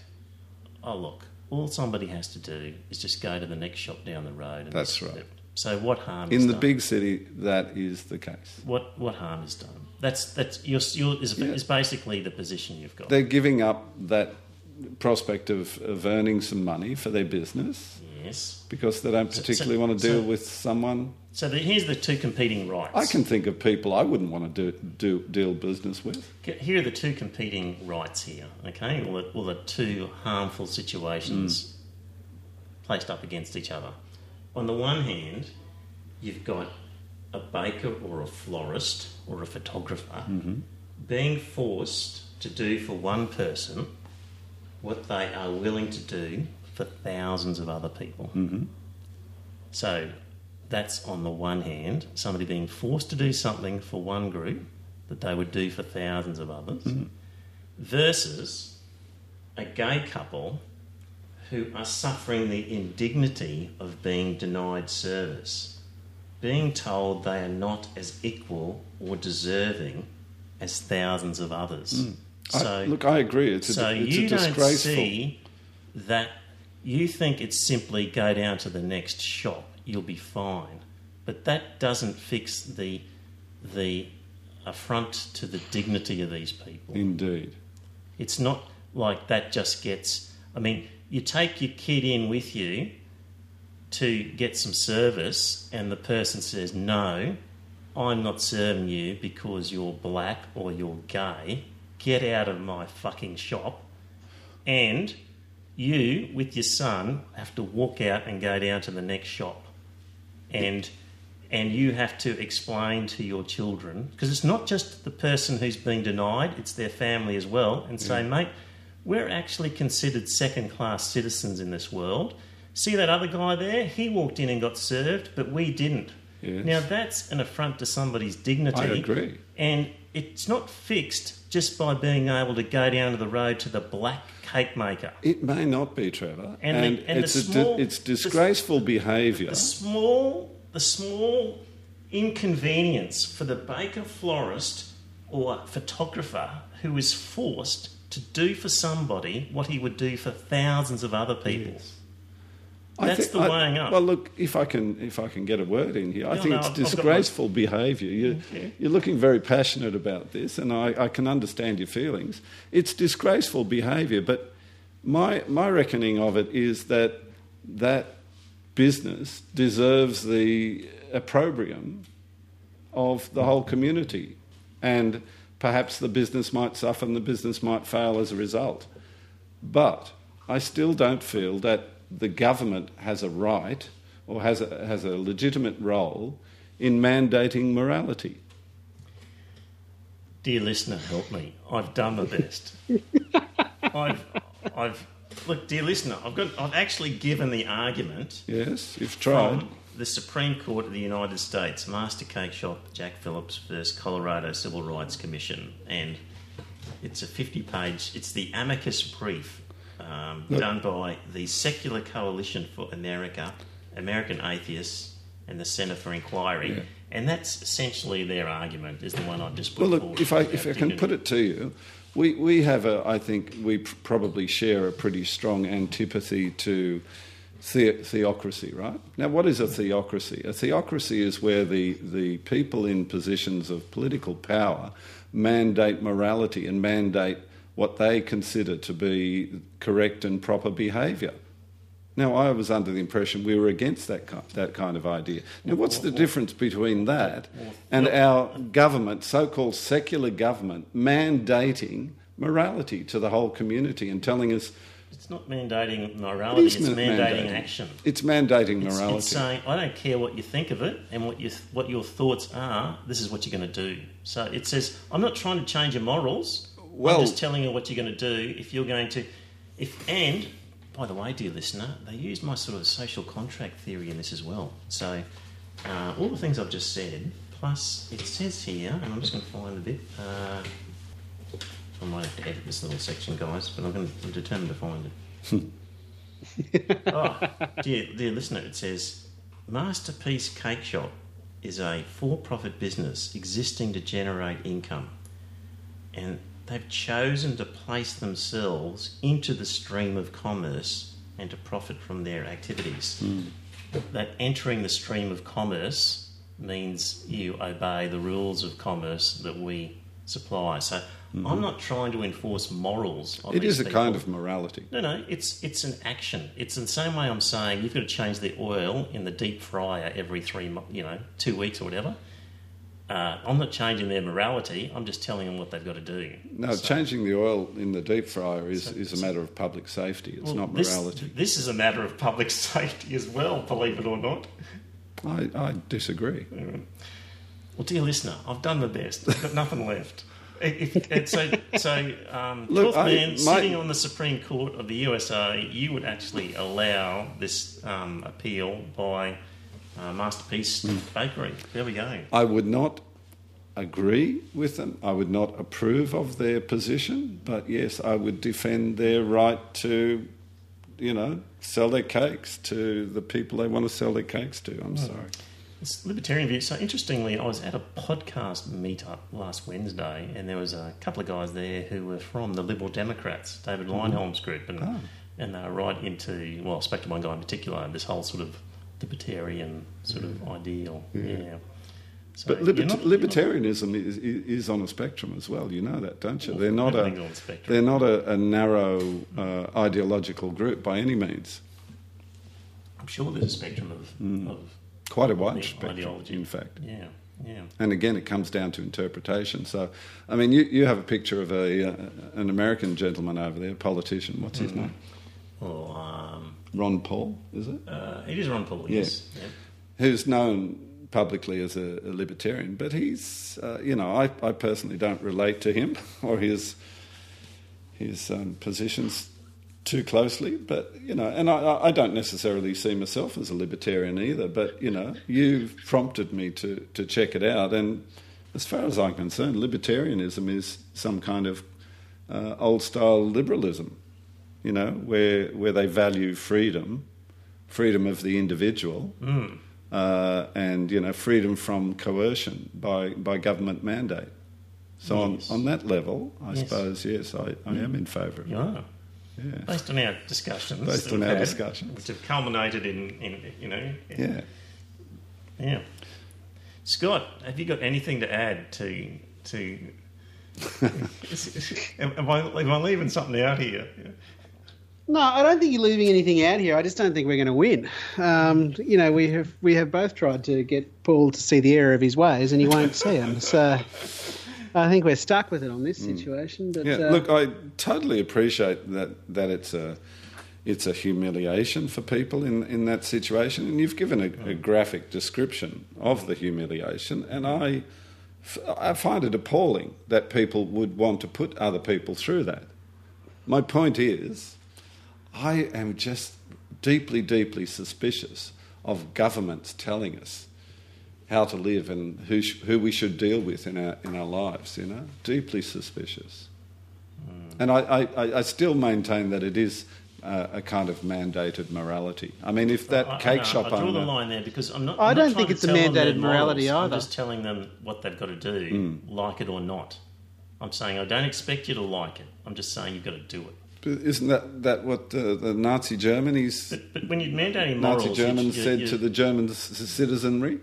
oh look, all somebody has to do is just go to the next shop down the road. And That's right. So what harm is in the done? big city, that is the case. What what harm is done? That's that's your, your is, Yeah. is basically the position you've got. They're giving up that prospect of, of earning some money for their business yes. because they don't So- particularly so- want to deal so- with someone. So the, here's the two competing rights. I can think of people I wouldn't want to do, do deal business with. Here are the two competing rights here, okay? Or the, or the two harmful situations mm. placed up against each other. On the one hand, you've got a baker or a florist or a photographer mm-hmm. being forced to do for one person what they are willing to do for thousands of other people. Mm-hmm. So that's on the one hand, somebody being forced to do something for one group that they would do for thousands of others, mm-hmm. versus a gay couple who are suffering the indignity of being denied service, being told they are not as equal or deserving as thousands of others. Mm. I- So, look, I agree. It's a, so it's you a don't see that you think it's simply go down to the next shop, you'll be fine. But that doesn't fix the the affront to the dignity of these people. Indeed. It's not like that just gets. I mean, you take your kid in with you to get some service, and the person says, No, I'm not serving you because you're black or you're gay. Get out of my fucking shop. And you, with your son, have to walk out and go down to the next shop. And and you have to explain to your children because it's not just the person who's being denied it's their family as well. And say mm. mate we're actually considered second class citizens in this world. See that other guy there? He walked in and got served but we didn't. Yes. now that's an affront to somebody's dignity. I agree. and it's not fixed just by being able to go down to the road to the black cake maker It may not be, Trevor. And And, the- and it's, a small- di- it's disgraceful behaviour. the small the small inconvenience for the baker florist or photographer who is forced to do for somebody what he would do for thousands of other people. I That's think- the I- up. Well, look, if I can, if I can get a word in here, I No, think no, it's I've- I've disgraceful behaviour. You, Okay. You're looking very passionate about this, and I, I can understand your feelings. It's disgraceful behaviour, but my my reckoning of it is that that business deserves the opprobrium of the whole community. And perhaps the business might suffer and the business might fail as a result. But I still don't feel that the government has a right or has a, has a legitimate role in mandating morality. Dear listener, help me. I've done my best. I've, I've, look, dear listener, I've got, I've actually given the argument Yes, you've tried. the Supreme Court of the United States, Master Cake Shop, Jack Phillips versus Colorado Civil Rights Commission, and it's a 50-page. It's the amicus brief um, Look. done by the Secular Coalition for America, American Atheists, and the Centre for Inquiry. Yeah. And that's essentially their argument. Is the one I've just put Well, look, if I, if I can put it to you, we, we have a, I think we pr- probably share a pretty strong antipathy to the, theocracy, right? Now, what is a theocracy? A theocracy is where the, the people in positions of political power mandate morality and mandate what they consider to be correct and proper behaviour. Now, I was under the impression we were against that kind, that kind of idea. Now, what's the difference between that and our government, so called secular government, mandating morality to the whole community and telling us It's not mandating morality, is it's ma- mandating, action. It's mandating It's, morality. it's saying, I don't care what you think of it and what, you, what your thoughts are, this is what you're going to do. So it says, I'm not trying to change your morals. Well- I'm just telling you what you're going to do if you're going to. If And, by the way, dear listener, they used my sort of social contract theory in this as well. So uh, all the things I've just said, plus it says here, and I'm just going to find a bit. Uh, I might have to edit this little section, guys, but I'm, going to, I'm determined to find it. oh, dear, dear listener, it says Masterpiece Cake Shop is a for profit business existing to generate income. And they've chosen to place themselves into the stream of commerce and to profit from their activities. Hmm. That entering the stream of commerce means you obey the rules of commerce that we supply. So I'm mm-hmm. not trying to enforce morals. It is a people. kind of morality. No, no, it's it's an action. It's in the same way I'm saying you've got to change the oil in the deep fryer every three, you know, two weeks or whatever. Uh, I'm not changing their morality. I'm just telling them what they've got to do. No, So- changing the oil in the deep fryer is, So- is a matter of public safety. It's Well, not morality. This, is a matter of public safety as well, believe it or not. I, I disagree. Well, dear listener, I've done my best. I've got nothing left. If, if, so, so um, Look, 12th I- man my- sitting on the Supreme Court of the USA, you would actually allow this um, appeal by uh, Masterpiece Hmm. Bakery. There we go. I would not agree with them. I would not approve of their position, but yes, I would defend their right to, you know, sell their cakes to the people they want to sell their cakes to. I'm sorry. It's libertarian view. So interestingly, I was at a podcast meetup last Wednesday, and there was a couple of guys there who were from the Liberal Democrats, David Mm-hmm. Leyonhjelm's group, and Oh. and they were right into well, I spoke to one guy in particular, this whole sort of libertarian sort of ideal. Yeah. So Mm. But libert- not- libertarianism is, is on a spectrum as well. You know that, don't you? They're not a on the spectrum. they're not a, a narrow uh, ideological group by any means. I'm sure there's a spectrum of, Mm. of Quite a wide spectrum, ideology. in fact. Yeah, yeah. And again, it comes down to interpretation. So, I mean, you, you have a picture of a uh, an American gentleman over there, a politician. What's his Mm-hmm. name? Well, um, Ron Paul, is it? uh, it is Ron Paul. Yes. Yeah. Who's known publicly as a, a libertarian, but he's, uh, you know, I, I personally don't relate to him or his his um, positions too closely. But you know, and I, I don't necessarily see myself as a libertarian either. But you know, you've prompted me to to check it out, and as far as I'm concerned, libertarianism is some kind of uh, old style liberalism. You know, where where they value freedom, freedom of the individual, Mm. uh, and you know freedom from coercion by, by government mandate. So Yes. on, on that level, I Yes. suppose yes, I, I am in favour of it. Yeah. Based on our discussions, Based on our had, discussions. which have culminated in, in you know, yeah. yeah. Scott, have you got anything to add to to? am, I, am I leaving something out here? No, I don't think you're leaving anything out here. I just don't think we're going to win. Um, you know, we have we have both tried to get Paul to see the error of his ways, and he won't see them. So I think we're stuck with it on this situation. But Yeah, uh, look, I totally appreciate that that it's a it's a humiliation for people in in that situation, and you've given a, a graphic description of the humiliation, and I I find it appalling that people would want to put other people through that. My point is, I am just deeply, deeply suspicious of governments telling us how to live and who, sh- who we should deal with in our, in our lives, you know? Deeply suspicious. And I, I, I- I still maintain that it is uh, a kind of mandated morality. I mean, if that I- I cake know, shop I draw the line there because I'm not. I I'm not don't trying think it's a tell them their mandated morality morals. either. I'm just telling them what they've got to do, like it or not. I'm saying I don't expect you to like it. I'm just saying you've got to do it. Isn't that, that what uh, the Nazi Germany's But, but when you're mandating morals, Nazi Germans you, you, said you, to the German c- citizenry?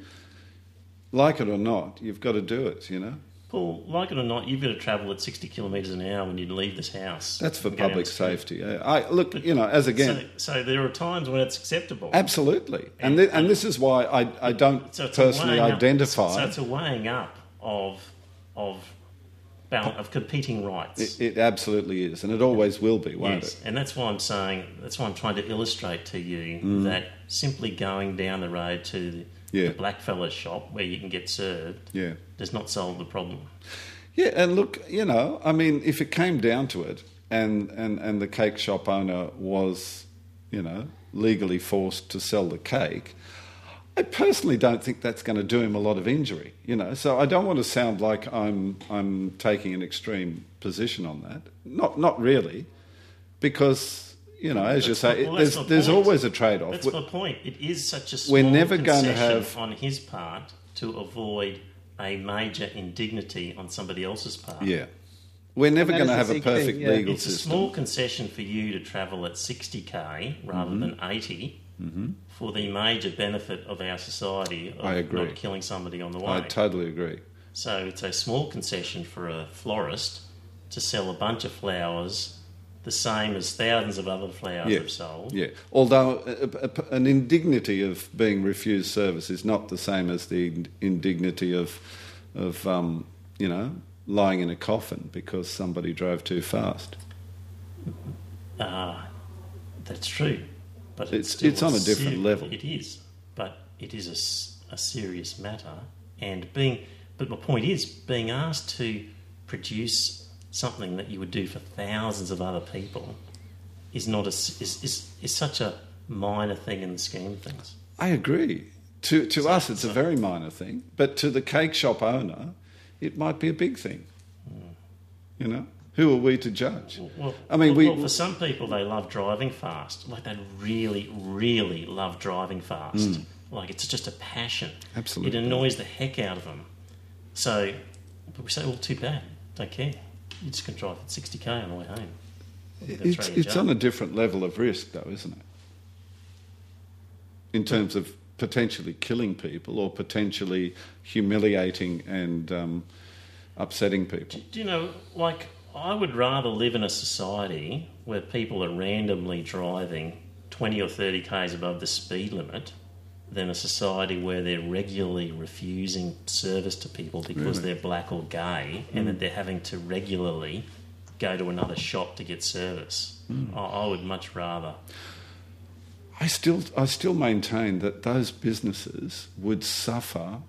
Like it or not, you've got to do it, you know? Paul, like it or not, you've got to travel at 60 kilometres an hour when you leave this house. That's for and public safety. Uh, I, look, you know, as again, So, so there are times when it's acceptable. absolutely. And, thi- and this is why I, I don't So personally weighing up- identify. so it's a weighing up of of bal- of competing rights. It, it absolutely is, and it always will be, won't yes, it? and that's why I'm saying that's why I'm trying to illustrate to you mm. that simply going down the road to the, Yeah. the blackfellas shop where you can get served Yeah. does not solve the problem. Yeah, and look, you know, I mean, if it came down to it, and, and, and the cake shop owner was, you know, legally forced to sell the cake, I personally don't think that's going to do him a lot of injury, you know. So I don't want to sound like I'm I'm taking an extreme position on that. Not not really, because you know, as you say, my- well, there's that's there's point. always a trade off. That's my point. It is such a small We're never going to have- on his part to avoid a major indignity on somebody else's part. Yeah, we're never going to have a big thing, perfect yeah. legal It's a small concession for you to travel at 60k rather Mm-hmm. than 80 for the major benefit of our society of I agree. not killing somebody on the way. I totally agree. so it's a small concession for a florist to sell a bunch of flowers the same as thousands of other flowers Yeah. have sold. Yeah, although a, a, an indignity of being refused service is not the same as the indignity of, of um, you know, lying in a coffin because somebody drove too fast. Ah, that's true. But It's- still it's on a different level. It is, but it is a, a serious matter. And being, but my point is, being asked to produce something that you would do for thousands of other people is not a, is, is, is such a minor thing in the scheme of things. I agree. To, to us, it's a very minor thing, but to the cake shop owner, it might be a big thing. Hmm. You know, who are we to judge? Well, I mean, well, we- well, for some people, they love driving fast. Like they really, really love driving fast. Like it's just a passion. Mm. Absolutely. it annoys the heck out of them. So, but we say, well, too bad. Don't care. You just can drive at sixty k on the way home. It's, throw you in it's on a different level of risk, though, isn't it? In terms of potentially killing people or potentially humiliating and um, upsetting people. Do you know, like, I would rather live in a society where people are randomly driving 20 or 30 k's above the speed limit than a society where they're regularly refusing service to people because they're black or gay and that they're having to regularly go to another shop to get service. I, I would much rather. I still, I still maintain that those businesses would suffer,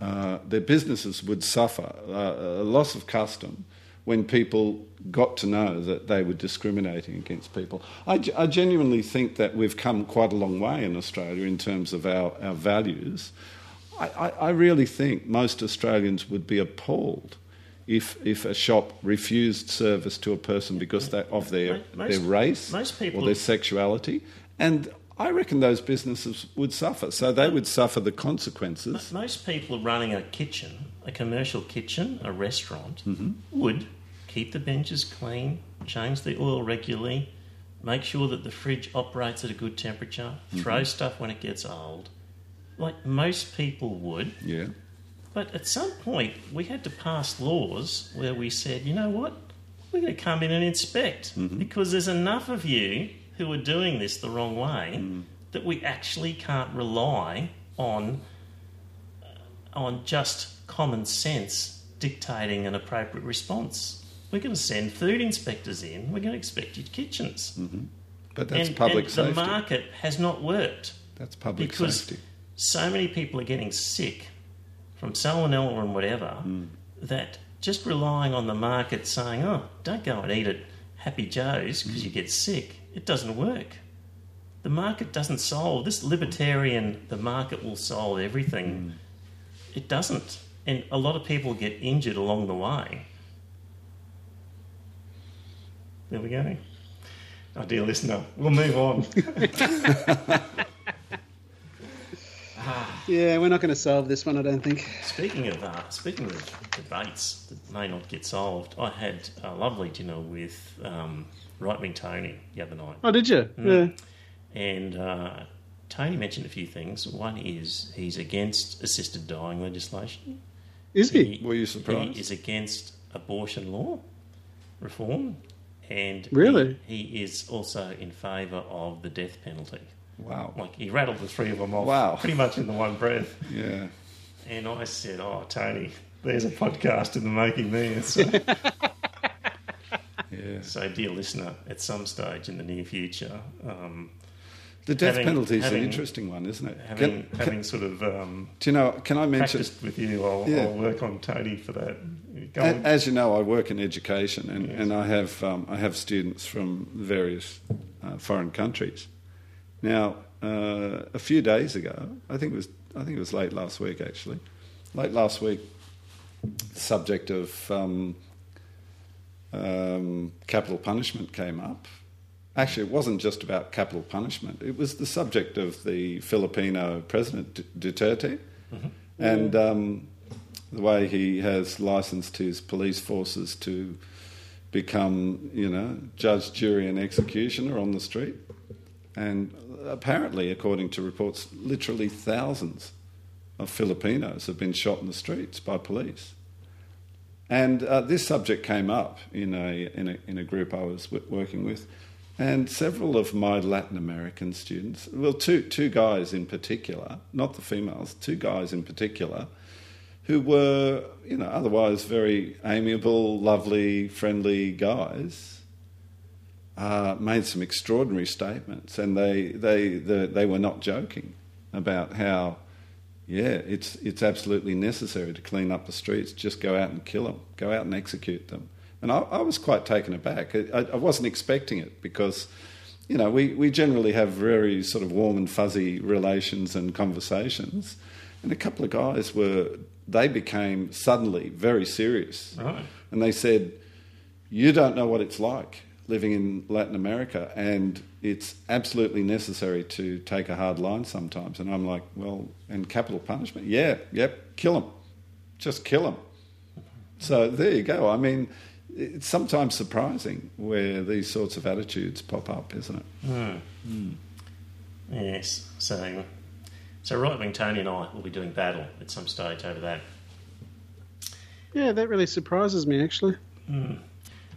uh, their businesses would suffer uh, a loss of custom when people got to know that they were discriminating against people. I, I genuinely think that we've come quite a long way in Australia in terms of our, our values. I, I, I really think most Australians would be appalled if, if a shop refused service to a person because they, of their, Most- their race or their sexuality. And I reckon those businesses would suffer. So they would suffer the consequences. Most people running a kitchen, a commercial kitchen, a restaurant, Mm-hmm. would keep the benches clean, change the oil regularly, make sure that the fridge operates at a good temperature, Mm-hmm. throw stuff when it gets old. Like most people would. Yeah. But at some point, we had to pass laws where we said, you know what? We're going to come in and inspect Mm-hmm. because there's enough of you who are doing this the wrong way that we actually can't rely on on just common sense dictating an appropriate response. We're going to send food inspectors in. We're going to inspect your kitchens. But that's and, public and safety. the market has not worked that's public because safety. so many people are getting sick from salmonella and whatever Hmm. that just relying on the market saying, "Oh, don't go and eat at Happy Joe's because you get sick," it doesn't work. The market doesn't solve this libertarian. The market will solve everything. Hmm. It doesn't, and a lot of people get injured along the way. There we go. Oh, dear listener, we'll move on. Yeah, we're not going to solve this one, I don't think. Speaking of uh, speaking of debates that may not get solved, I had a lovely dinner with um, Right Wing Tony the other night, Oh, did you? Yeah. and uh, Tony mentioned a few things. One is he's against assisted dying legislation. Is he? Were you surprised? He is against abortion law reform, and Really? he, he is also in favour of the death penalty. Wow. Like he rattled the three of them off, Wow. pretty much in the one breath. Yeah. And I said, "Oh, Tony, there's a podcast in the making there." So, Yeah. so dear listener, at some stage in the near future, um, The death Having- penalty is an interesting one, isn't it? having Can- having sort of um, do you know? Can I mention? with you, I'll, Yeah. I'll work on Tony for that. A- As you know, I work in education, and, Yes. and I have um, I have students from various uh, foreign countries. Now, uh, a few days ago, I think it was I think it was late last week actually. Late last week, the subject of um, um, capital punishment came up. Actually, it wasn't just about capital punishment. It was the subject of the Filipino president Duterte, and um, the way he has licensed his police forces to become, you know, judge, jury, and executioner on the street. And apparently, according to reports, literally thousands of Filipinos have been shot in the streets by police. And uh, this subject came up in a, in a, in a group I was w- working with. And several of my Latin American students, well, two, two guys in particular, not the females, two guys in particular, who were, you know, otherwise very amiable, lovely, friendly guys, uh, made some extraordinary statements. And they, they, they, were not joking about how yeah, it's it's absolutely necessary to clean up the streets. Just go out and kill them. Go out and execute them. And I, I was quite taken aback. I, I wasn't expecting it because, you know, we, we generally have very sort of warm and fuzzy relations and conversations. And a couple of guys were, they became suddenly very serious. Right. And they said, You don't know what it's like living in Latin America, and it's absolutely necessary to take a hard line sometimes. And I'm like, Well, and capital punishment? Yeah, yep, kill them. Just kill them. So there you go. I mean, it's sometimes surprising where these sorts of attitudes pop up, isn't it? Hmm. Hmm. Yes. So, so right wing Tony and I will be doing battle at some stage over that. Yeah, that really surprises me, actually. Hmm.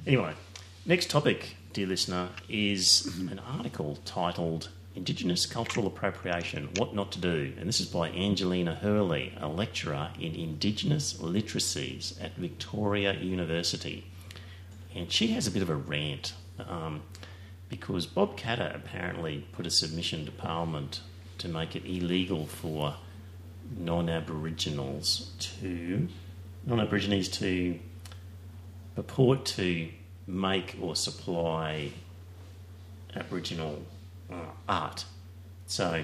Anyway, next topic, dear listener, is an article titled Indigenous Cultural Appropriation What Not to Do. And this is by Angelina Hurley, a lecturer in Indigenous Literacies at Victoria University. And she has a bit of a rant um, because Bob Katter apparently put a submission to Parliament to make it illegal for non Aboriginals to, non Aborigines to purport to make or supply Aboriginal uh, art. So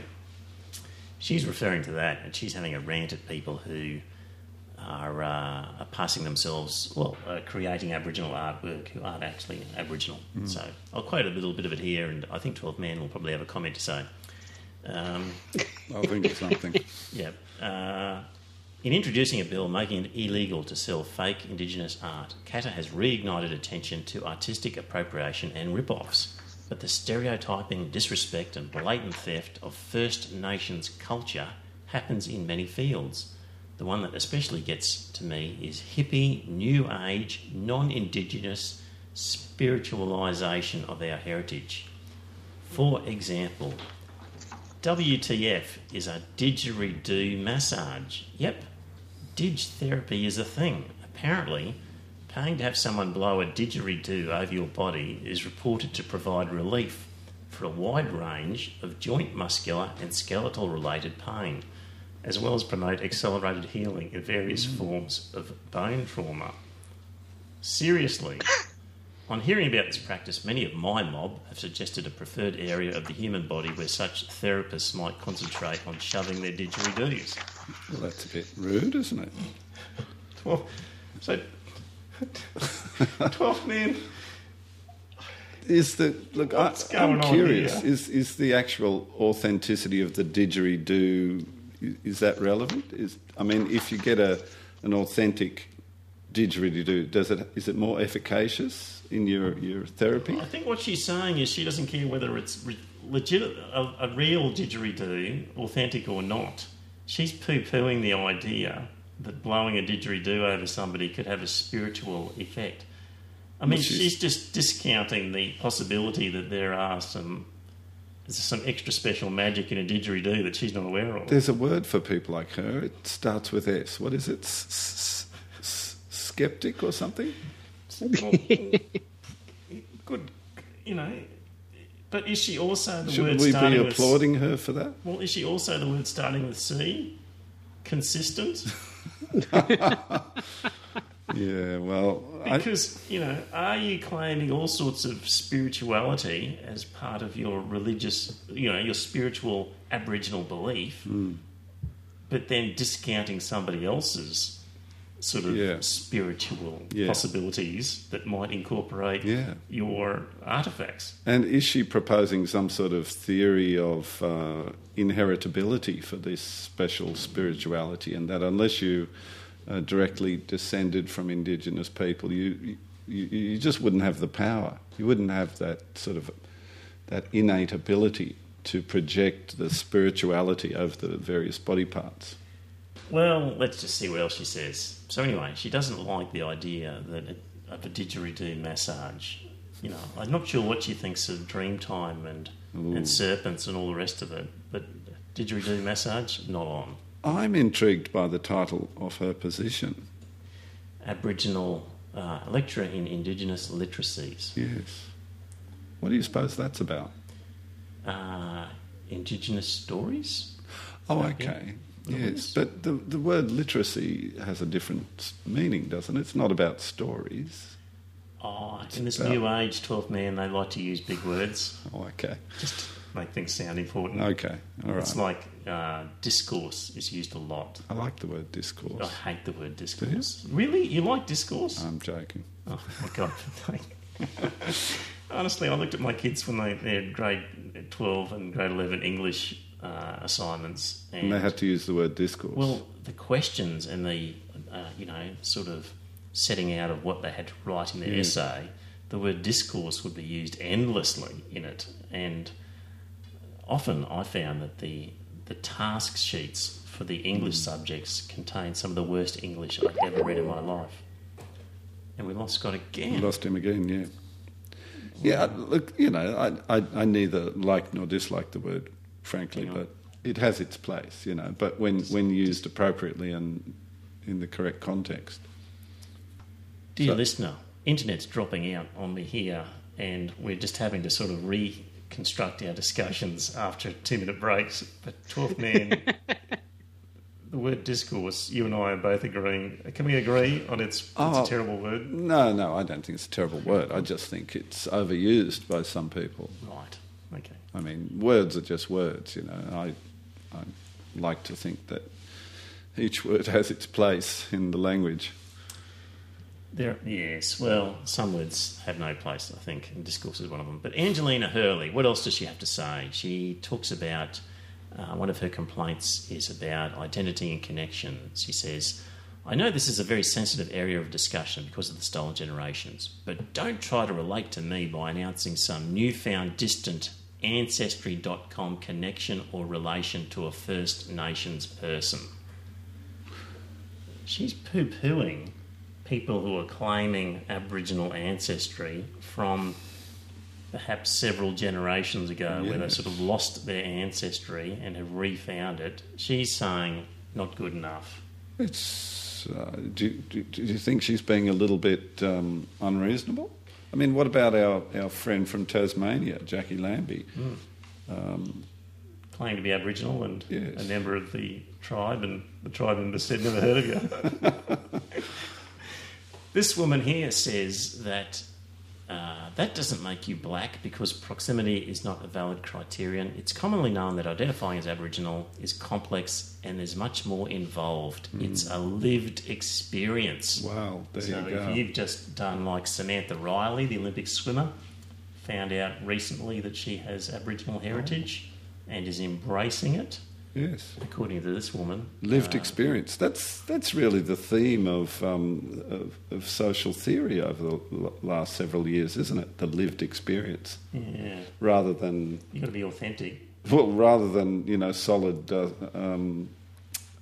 she's referring to that, and she's having a rant at people who are, uh, are passing themselves, well, uh, creating Aboriginal artwork who aren't actually Aboriginal. So I'll quote a little bit of it here, and I think 12 Man will probably have a comment to say. Um, I'll think of something. Yep. Uh, in introducing a bill making it illegal to sell fake Indigenous art, Katter has reignited attention to artistic appropriation and rip-offs. But the stereotyping, disrespect, and blatant theft of First Nations culture happens in many fields. The one that especially gets to me is hippie, new age, non Indigenous spiritualisation of our heritage. For example, WTF is a didgeridoo massage. Yep, didge therapy is a thing. Apparently, paying to have someone blow a didgeridoo over your body is reported to provide relief for a wide range of joint, muscular, and skeletal related pain, as well as promote accelerated healing in various mm. forms of bone trauma. Seriously. On hearing about this practice, many of my mob have suggested a preferred area of the human body where such therapists might concentrate on shoving their didgeridoos. Well, that's a bit rude, isn't it? Well, so, 12 men. Is the look? I, What's going I'm on curious. here? Is is the actual authenticity of the didgeridoo? Is that relevant? Is I mean, if you get a an authentic didgeridoo, does it is it more efficacious in your your therapy? I think what she's saying is she doesn't care whether it's re- legit, a, a real didgeridoo, authentic or not. She's poo pooing the idea that blowing a didgeridoo over somebody could have a spiritual effect. I mean, she's just discounting the possibility that there are some there's some extra special magic in a didgeridoo that she's not aware of. There's a word for people like her. It starts with S. What is it? Skeptic or something? Good, you know. But is she also the word starting? Shouldn't word we be starting with applauding her for that? Well, is she also the word starting with C? Consistent? Yeah. Well, I, Because, you know, are you claiming all sorts of spirituality as part of your religious, you know, your spiritual Aboriginal belief, Hmm. but then discounting somebody else's sort of Yeah. spiritual Yeah. possibilities that might incorporate Yeah. your artifacts? And is she proposing some sort of theory of uh, inheritability for this special spirituality, and that unless you are directly descended from indigenous people, you, you you just wouldn't have the power. You wouldn't have that sort of that innate ability to project the spirituality over the various body parts. Well, let's just see what else she says. So anyway, she doesn't like the idea that of a didgeridoo massage. You know, I'm not sure what she thinks of Dreamtime and Ooh. and serpents and all the rest of it, but didgeridoo massage not on. I'm intrigued by the title of her position. Aboriginal uh, lecturer in Indigenous literacies. Yes. What do you suppose that's about? Uh, indigenous stories. Oh, okay. Yes, but the, the word literacy has a different meaning, doesn't it? It's not about stories. Oh, in this about- new age, 12 man, they like to use big words Oh, okay. just to make things sound important. Okay, all right. It's like uh, discourse is used a lot. I like the word discourse. I hate the word discourse. Really? You like discourse? I'm joking. oh my god. Honestly, I looked at my kids when they, they had grade 12 and grade 11 English uh, assignments. And, And they had to use the word discourse. well, the questions and the, uh, you know, sort of setting out of what they had to write in their Mm. essay, the word discourse would be used endlessly in it. And often I found that the, the task sheets for the English Mm. subjects contained some of the worst English I've ever read in my life. And we lost Scott again. We Lost him again, yeah. Yeah, look, you know, I, I, I neither like nor dislike the word, frankly, but it has its place, you know, but when, when used appropriately and in the correct context. Dear So- listener, internet's dropping out on me here, and we're just having to sort of reconstruct our discussions after two minute breaks. But 12th man, the word discourse, you and I are both agreeing. Can we agree on its, it's Oh. a terrible word? No, no, I don't think it's a terrible word. I just think it's overused by some people. Right. Okay. I mean, words are just words, you know. I, I like to think that each word has its place in the language. There, yes, well, some words have no place, I think, and discourse is one of them. But Angelina Hurley, what else does she have to say? She talks about uh, one of her complaints is about identity and connection. She says, I know this is a very sensitive area of discussion because of the stolen generations, but don't try to relate to me by announcing some newfound distant Ancestry.com connection or relation to a First Nations person. She's poo pooing people who are claiming Aboriginal ancestry from perhaps several generations ago, where they sort of lost their ancestry and have refound it. She's saying not good enough. It's. Uh, do, do, do you think she's being a little bit um, unreasonable? I mean, what about our, our friend from Tasmania, Jacqui Lambie? Um, Claim to be Aboriginal and Yes. a member of the tribe, and the tribe member said, "Never heard of you." this woman here says that uh, that doesn't make you black because proximity is not a valid criterion. It's commonly known that identifying as Aboriginal is complex and there's much more involved. It's a lived experience. wow, there so you go. if you've just done like Samantha Riley, the Olympic swimmer, found out recently that she has Aboriginal heritage and is embracing it, yes. according to this woman. Lived Uh, experience. That's that's really the theme of, um, of of social theory over the l- last several years, isn't it? The lived experience, Yeah, rather than you've got to be authentic. well, rather than you know solid uh, um,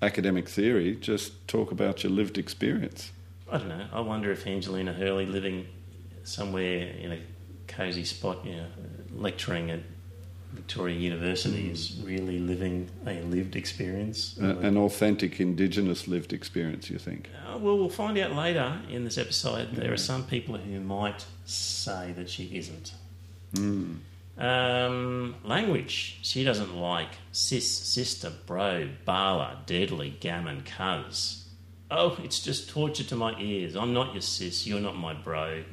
academic theory. Just talk about your lived experience. I don't know. I wonder if Angelina Hurley, living somewhere in a cosy spot, you know, lecturing at Victoria University, is really living a lived experience. Uh, an authentic Indigenous lived experience. You think? Uh, well, we'll find out later in this episode. There are some people who might say that she isn't. Um, language. She doesn't like sis, sister, bro, bala, deadly, gammon, cuz. Oh, it's just torture to my ears. I'm not your sis. You're not my bro.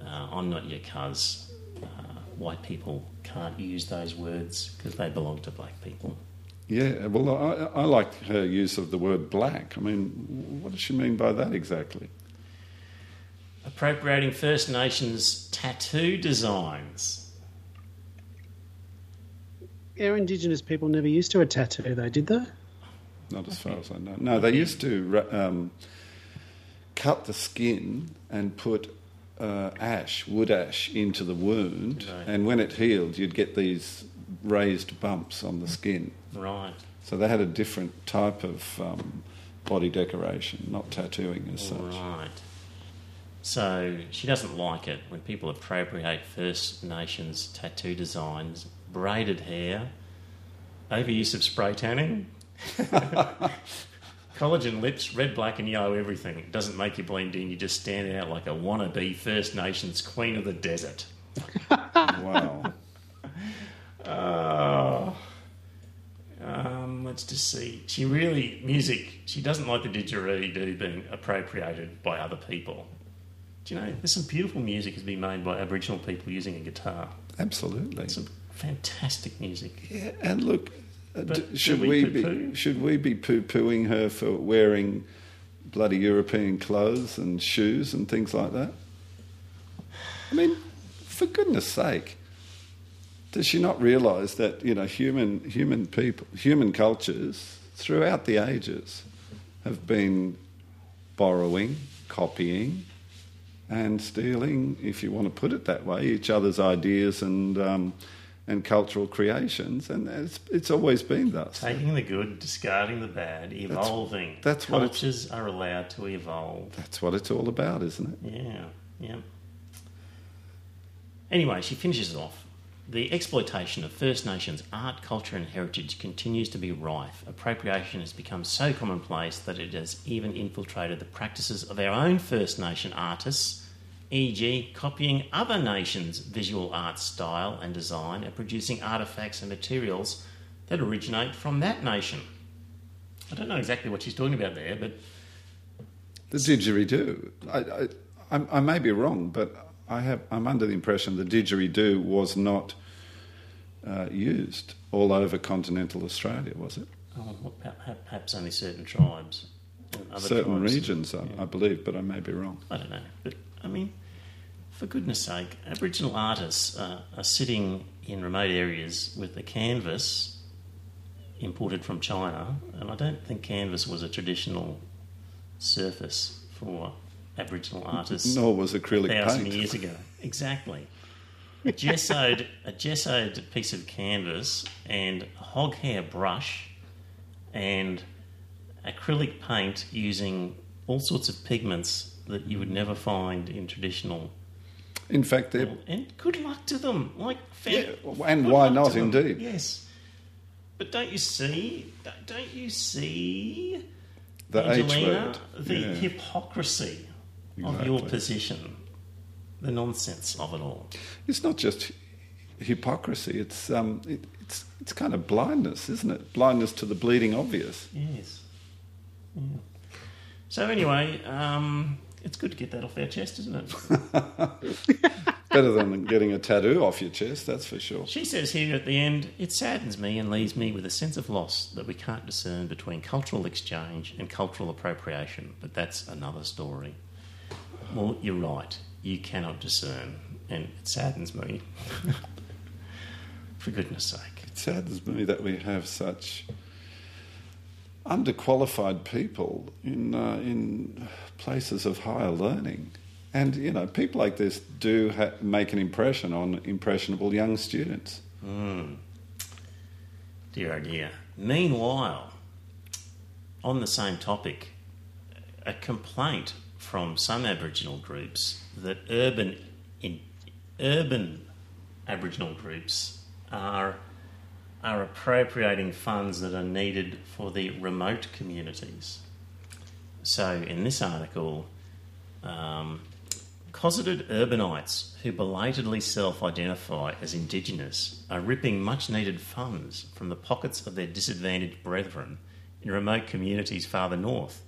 Uh, I'm not your cuz. Uh, white people can't use those words because they belong to black people. Yeah. Well, I, I like her use of the word black. I mean, what does she mean by that exactly? Appropriating First Nations tattoo designs. Our Indigenous people never used to a tattoo, though, did they? Not as far as I know. No, they used to um, cut the skin and put uh, ash, wood ash, into the wound, Right. and when it healed, you'd get these raised bumps on the skin. Right. So they had a different type of um, body decoration, not tattooing as such. Right. So she doesn't like it when people appropriate First Nations tattoo designs, braided hair, overuse of spray tanning, collagen lips, red, black, and yellow everything. It doesn't make you blend in, you just stand out like a wannabe First Nations queen of the desert. Wow. Oh. Um, let's just see. She really music. She doesn't like the didgeridoo being appropriated by other people. Do you know? There's some beautiful music has been made by Aboriginal people using a guitar. Absolutely. Some fantastic music. Yeah, and look, uh, But should we we be should we be poo pooing her for wearing bloody European clothes and shoes and things like that? I mean, for goodness sake, does she not realise that you know human human people human cultures throughout the ages have been borrowing, copying, and stealing, if you want to put it that way, each other's ideas and um, and cultural creations, and it's it's always been thus. Taking the good, discarding the bad, evolving. that's what cultures are allowed to evolve. That's what it's all about, isn't it? Yeah, yeah. Anyway, she finishes it off. The exploitation of First Nations art, culture, and heritage continues to be rife. Appropriation has become so commonplace that it has even infiltrated the practices of our own First Nation artists, e.g., copying other nations' visual art style and design and producing artefacts and materials that originate from that nation. I don't know exactly what she's talking about there, but The didgeridoo. I, I, I, may be wrong, but I have, I'm under the impression the didgeridoo was not uh, used all over continental Australia, was it? oh, perhaps only certain tribes. other Certain tribes- regions, I, I believe, but I may be wrong. I don't know. But, I mean, for goodness sake, Aboriginal artists uh, are sitting in remote areas with a canvas imported from China, and I don't think canvas was a traditional surface for Aboriginal artists Nor was acrylic a thousand paint. years ago. Exactly. A gessoed, a gessoed piece of canvas and a hog hair brush and acrylic paint using all sorts of pigments that you would never find in traditional In fact, they're And good luck to them. Like, Yeah, and why not, indeed. Yes. But don't you see? Don't you see, the Angelina, the Yeah. hypocrisy of your position, the nonsense of it all? It's not just hypocrisy. It's um, it, it's it's kind of blindness, isn't it? Blindness to the bleeding obvious. Yes. Yeah. So anyway, um, it's good to get that off our chest, isn't it? Better than getting a tattoo off your chest, that's for sure. She says here at the end, it saddens me and leaves me with a sense of loss that we can't discern between cultural exchange and cultural appropriation, but that's another story. Well, you're right. You cannot discern, and it saddens me. For goodness sake. It saddens me that we have such underqualified people in uh, in places of higher learning, and you know people like this do ha- make an impression on impressionable young students. Hmm. Dear oh dear. Meanwhile, on the same topic, a complaint from some Aboriginal groups that urban in, urban Aboriginal groups are are appropriating funds that are needed for the remote communities. So, in this article, um, cosseted urbanites who belatedly self identify as Indigenous are ripping much needed funds from the pockets of their disadvantaged brethren in remote communities farther north,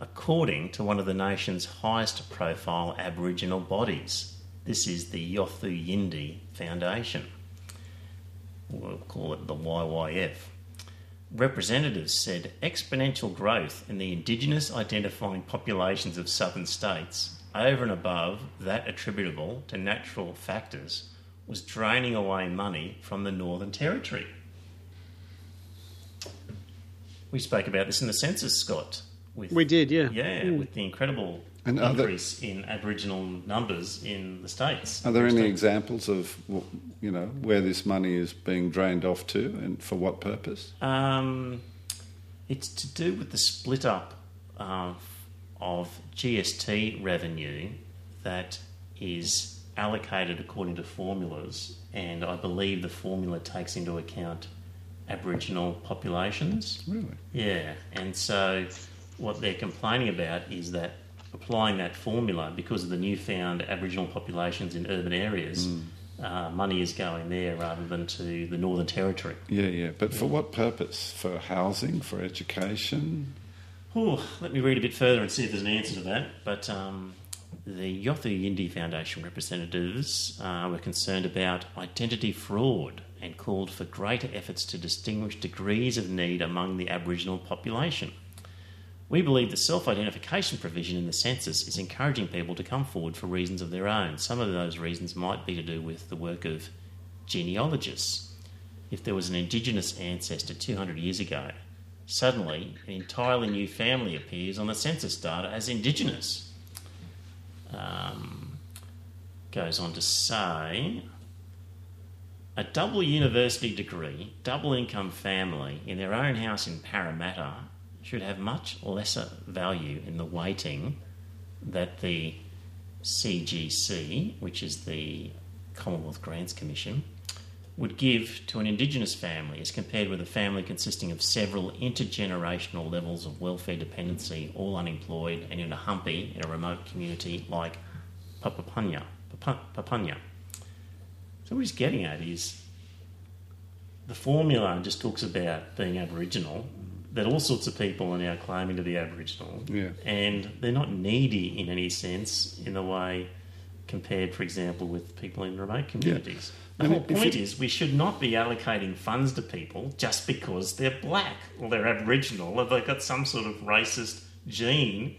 according to one of the nation's highest profile Aboriginal bodies. This is the Yothu Yindi Foundation. We'll call it the YYF. Representatives said exponential growth in the Indigenous identifying populations of southern states, over and above that attributable to natural factors, was draining away money from the Northern Territory. We spoke about this in the census, Scott. With, We did, yeah. Yeah, hmm. with the incredible And are there- increase in Aboriginal numbers in the states. Are there any States. examples of you know where this money is being drained off to, and for what purpose? Um, it's to do with the split up uh, of GST revenue that is allocated according to formulas, and I believe the formula takes into account Aboriginal populations. Really? Yeah, and so what they're complaining about is that applying that formula because of the newfound Aboriginal populations in urban areas, uh, money is going there rather than to the Northern Territory. Yeah, yeah. But for what purpose? For housing? For education? Oh, let me read a bit further and see if there's an answer to that. But um, the Yothu Yindi Foundation representatives uh, were concerned about identity fraud and called for greater efforts to distinguish degrees of need among the Aboriginal population. We believe the self identification provision in the census is encouraging people to come forward for reasons of their own. Some of those reasons might be to do with the work of genealogists. If there was an Indigenous ancestor 200 years ago, suddenly an entirely new family appears on the census data as Indigenous. Um, goes on to say a double university degree, double income family in their own house in Parramatta should have much lesser value in the weighting that the CGC, which is the Commonwealth Grants Commission, would give to an Indigenous family as compared with a family consisting of several intergenerational levels of welfare dependency, all unemployed and in a humpy in a remote community like Papunya. Papunya. So what he's getting at is the formula just talks about being Aboriginal, that all sorts of people are now claiming to be Aboriginal, Yeah. and they're not needy in any sense in the way compared, for example, with people in remote communities. The And whole point you- is we should not be allocating funds to people just because they're black or they're Aboriginal or they've got some sort of racist gene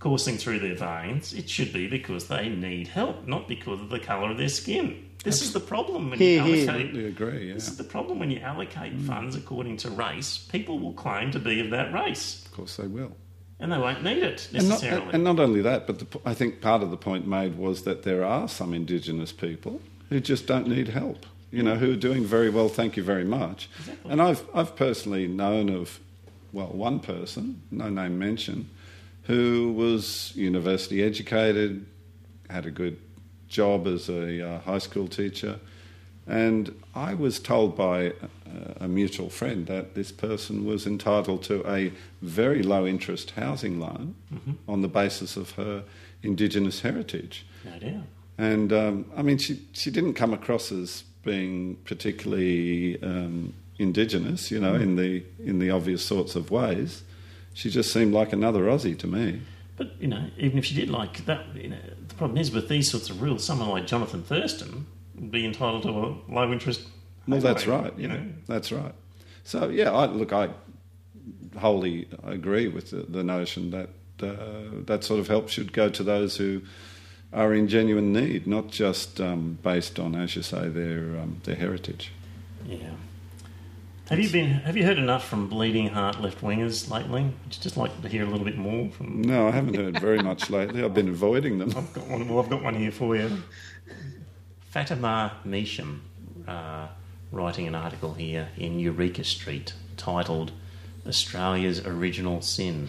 coursing through their veins. It should be because they need help, not because of the colour of their skin. This is the problem when Here, you here. allocate. Absolutely agree. Yeah. This is the problem when you allocate hmm. funds according to race. People will claim to be of that race, Of course they will. and they won't need it And not, necessarily. and not only that, but the, p- I think part of the point made was that there are some Indigenous people who just don't need help. You know, who are doing very well. Thank you very much. Exactly. And I've I've personally known of, well, one person, no name mentioned, who was university educated, had a good job as a uh, high school teacher. And I was told by a, a mutual friend that this person was entitled to a very low interest housing loan Mm-hmm. on the basis of her Indigenous heritage. No doubt. And um, I mean, she, she didn't come across as being particularly um, indigenous, you know, in the in the obvious sorts of ways. She just seemed like another Aussie to me. But you know, even if she did like that, you know, the problem is with these sorts of rules, someone like Johnathan Thurston would be entitled to a low interest. Well, that's loan, right. You know, that's right. So yeah, I, look, I wholly agree with the, the notion that uh, that sort of help should go to those who are in genuine need, not just um, based on, as you say, their um, their heritage. yeah. Have you been? Have you heard enough from bleeding heart left wingers lately? Would you just like to hear a little bit more from? No, I haven't heard very much lately. I've been avoiding them. I've got one. Well, I've got one here for you. Fatima Measham uh, writing an article here in Eureka Street titled "Australia's Original Sin."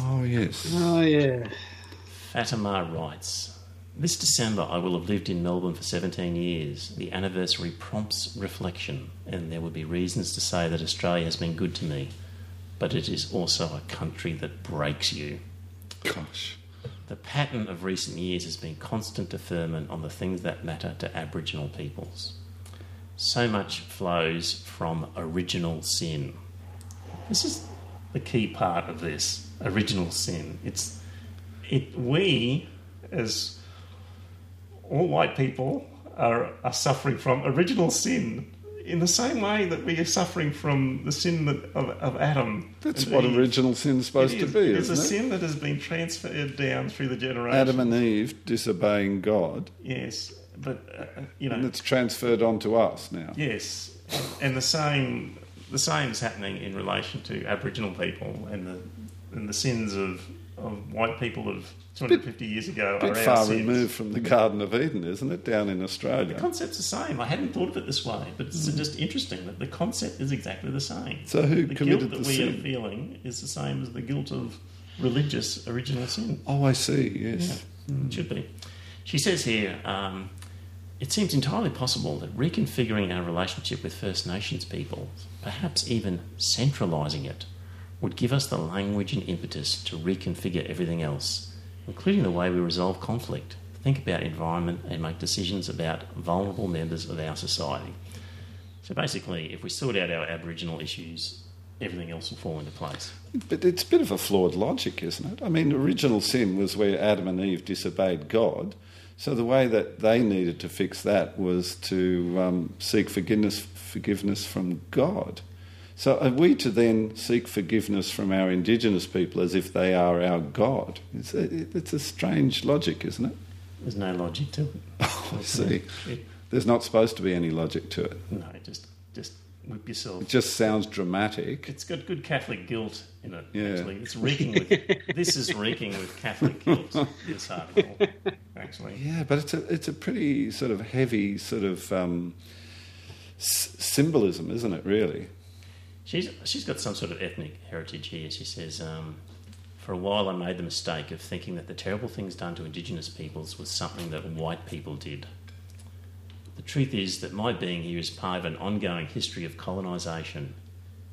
Oh yes. Oh yeah. Fatima writes This December I will have lived in Melbourne for 17 years. The anniversary prompts reflection, and there would be reasons to say that Australia has been good to me, but it is also a country that breaks you. Gosh. The pattern of recent years has been constant deferment on the things that matter to Aboriginal peoples. So much flows from original sin. This is the key part of this original sin. It's it we as all white people are, are suffering from original sin in the same way that we are suffering from the sin that, of, of Adam. That's and what Eve. original sin's supposed It to be, It's a it? sin that has been transferred down through the generations. Adam and Eve disobeying God, Yes, but uh, you and it's transferred onto us now. yes, and the same the same is happening in relation to Aboriginal people and the and the sins of, of white people of 250 years ago A bit are far removed from the Garden of Eden, isn't it? Down in Australia, The concept's the same. I hadn't thought of it this way, but it's just interesting that the concept is exactly the same. So who the committed guilt that the we sin? are feeling is the same as the guilt of religious original sin. Oh, I see. Yes. It should be. She says here, um, it seems entirely possible that reconfiguring our relationship with First Nations people, perhaps even centralising it, would give us the language and impetus to reconfigure everything else, including the way we resolve conflict, think about environment, and make decisions about vulnerable members of our society. So basically, if we sort out our Aboriginal issues, everything else will fall into place. But it's a bit of a flawed logic, isn't it? I mean, original sin was where Adam and Eve disobeyed God. So the way that they needed to fix that was to um, seek forgiveness, forgiveness from God. So are we to then seek forgiveness from our Indigenous people as if they are our God? It's a, it's a strange logic, isn't it? There's no logic to it. Oh, I see. It- There's not supposed to be any logic to it. no, just just whip yourself. It just sounds dramatic. It's got good Catholic guilt in it. Yeah. Actually, it's reeking with. this is reeking with Catholic guilt. This article, actually. Yeah, but it's a it's a pretty sort of heavy sort of um, s- symbolism, isn't it? Really. She's she's got some sort of ethnic heritage here. She says, um, "For a while, I made the mistake of thinking that the terrible things done to Indigenous peoples was something that white people did. The truth is that my being here is part of an ongoing history of colonisation.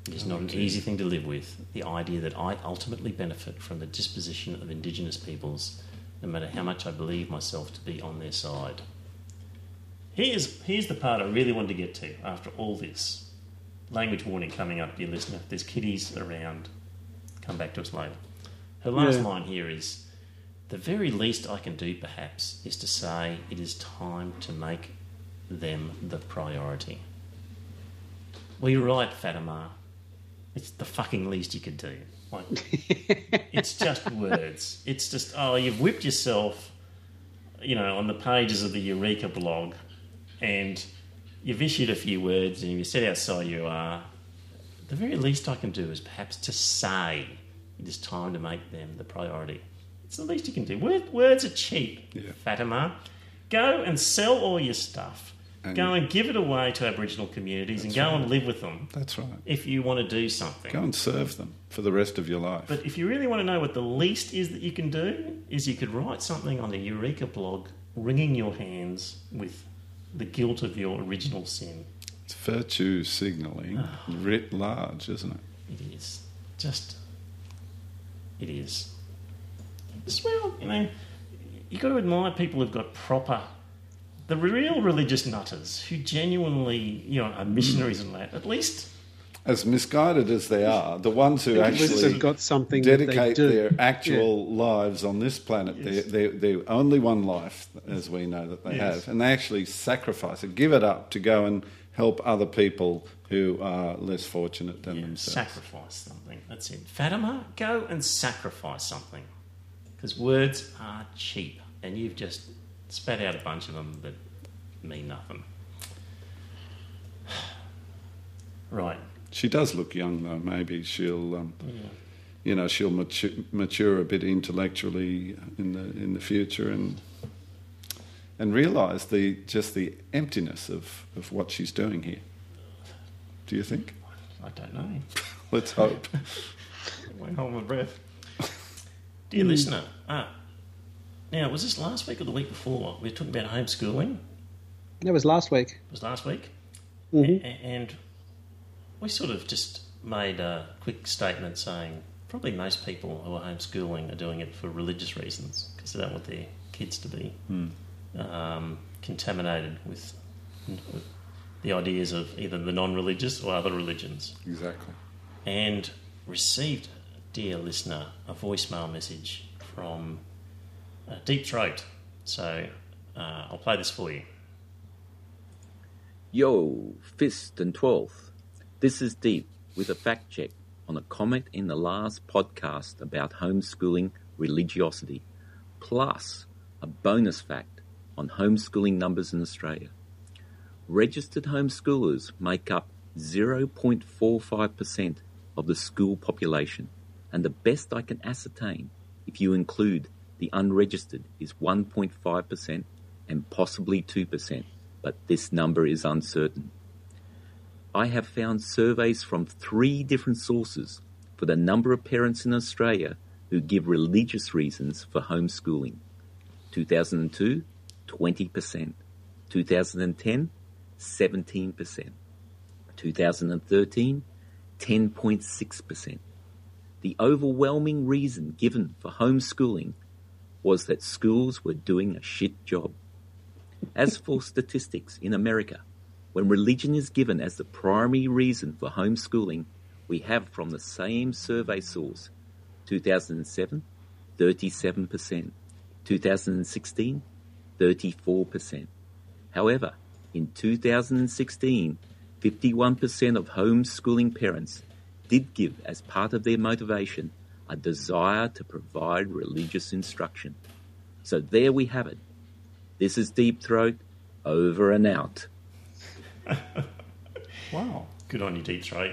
It is not an easy thing to live with, the idea that I ultimately benefit from the disposition of Indigenous peoples, no matter how much I believe myself to be on their side. Here's, here's the part I really wanted to get to after all this. Language warning coming up, dear listener. There's kiddies around. Come back to us later. Her last Yeah. line here is The very least I can do, perhaps, is to say it is time to make them the priority. Well, you're right, Fatima. It's the fucking least you could do. Like, it's just words. It's just, oh, you've whipped yourself, you know, on the pages of the Eureka blog, and you've issued a few words, and you said how sorry you are. The very least I can do is perhaps to say it is time to make them the priority. It's the least you can do. Word, words are cheap, Yeah. Fatima. Go and sell all your stuff. And- go and give it away to Aboriginal communities and go right. and live with them That's right. if you want to do something. Go and serve them for the rest of your life. But if you really want to know what the least is that you can do, is you could write something on the Eureka blog wringing your hands with the guilt of your original sin. It's virtue signalling ah. writ large, isn't it? It is. Just. It is. As well, you know, you've got to admire people who've got proper. The real religious nutters who genuinely, you know, are missionaries mm. and that, at least. As misguided as they are, the ones who actually they've got something that dedicate their actual lives on this planet, Yes. their, their, their only one life, as we know that they Yes. have, and they actually sacrifice it, give it up to go and help other people who are less fortunate than Yeah, themselves. sacrifice something. That's it. Fatima, go and sacrifice something. Because words are cheap, and you've just spat out a bunch of them that mean nothing. Right. She does look young, though. Maybe she'll, um, Yeah. you know, she'll mature, mature a bit intellectually in the in the future, and and realise the just the emptiness of, of what she's doing here. Do you think? I don't know. Let's hope. I hold my breath. Dear listener, ah, now was this last week or the week before? We were talking about homeschooling. That was last week. It was last week, Mhm. A- and we sort of just made a quick statement saying probably most people who are homeschooling are doing it for religious reasons because they don't want their kids to be um, contaminated with, with the ideas of either the non-religious or other religions exactly. and received, dear listener, a voicemail message from uh, Deep Throat. So uh, I'll play this for you. Yo, Fist and Twelfth. This is Deep with a fact check on a comment in the last podcast about homeschooling religiosity, plus a bonus fact on homeschooling numbers in Australia. Registered homeschoolers make up 0.45% of the school population, and the best I can ascertain, if you include the unregistered, is 1.5% and possibly 2%, but this number is uncertain. I have found surveys from three different sources for the number of parents in Australia who give religious reasons for homeschooling. 2002, 20%. 2010, 17%. 2013, 10.6%. The overwhelming reason given for homeschooling was that schools were doing a shit job. As for statistics in America, when religion is given as the primary reason for homeschooling, we have from the same survey source 2007, 37%, 2016, 34%. However, in 2016, 51% of homeschooling parents did give as part of their motivation a desire to provide religious instruction. So there we have it. This is Deep Throat, over and out. Wow. Good on you, Deep Throat.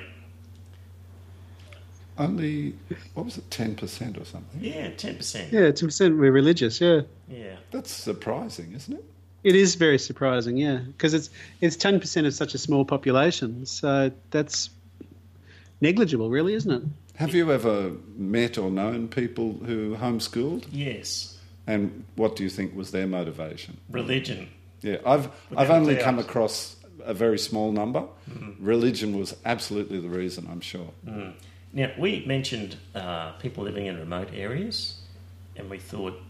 Only what was it, ten percent or something? Yeah, 10%. Yeah, ten percent we're religious. Yeah, Yeah. That's surprising, isn't it? it is very surprising. Yeah, because it's it's ten percent of such a small population, so that's negligible, really, isn't it? Have you ever met or known people who homeschooled? Yes. And what do you think was their motivation? Religion. Yeah, I've I've only doubt. come across a very small number. Mm-hmm. Religion was absolutely the reason, I'm sure. Now, we mentioned uh, people living in remote areas, and we thought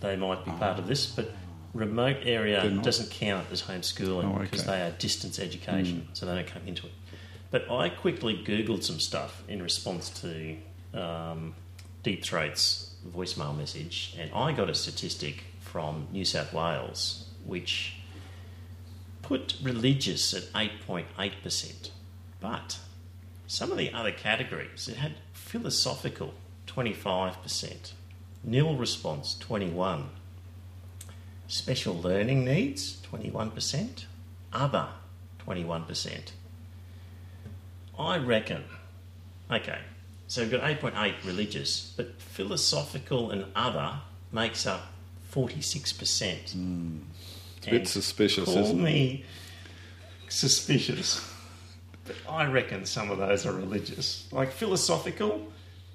they might be part of this, but remote area doesn't count as homeschooling Oh, because okay. they are distance education, so they don't come into it. But I quickly Googled some stuff in response to um, Deep Throat's voicemail message, and I got a statistic from New South Wales which put religious at 8.8%. But some of the other categories, it had philosophical 25%, nil response 21, special learning needs 21%, other 21%. I reckon, okay, so we've got 8.8 religious, but philosophical and other makes up 46%. It's a bit suspicious, Call isn't it? me suspicious. But I reckon some of those are religious. Like philosophical,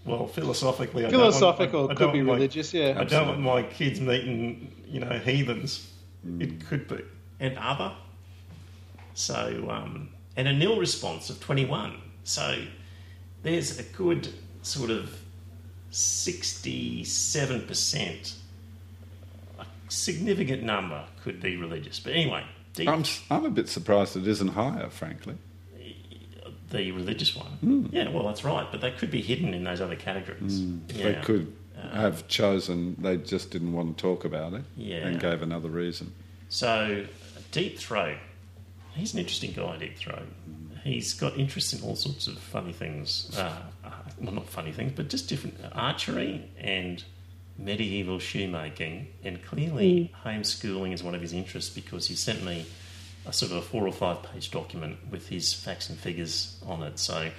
well, philosophically, I Philosophical don't want, I, I could don't be want my- religious. Yeah, I don't want my kids meeting, you know, heathens. It could be. And other. So, um, and a nil response of 21. So there's a good sort of 67%, a significant number could be religious. But anyway, deep, I'm, I'm a bit surprised it isn't higher, frankly. the religious one. Yeah, well, that's right. But they could be hidden in those other categories. They Yeah. could have chosen, they just didn't want to talk about it Yeah. and gave another reason. So, Deep Throat, he's an interesting guy, Deep Throat. He's got interest in all sorts of funny things. Uh, uh, well, not funny things, but just different archery and medieval shoemaking. And clearly, homeschooling is one of his interests because he sent me a sort of a four or five page document with his facts and figures on it. So,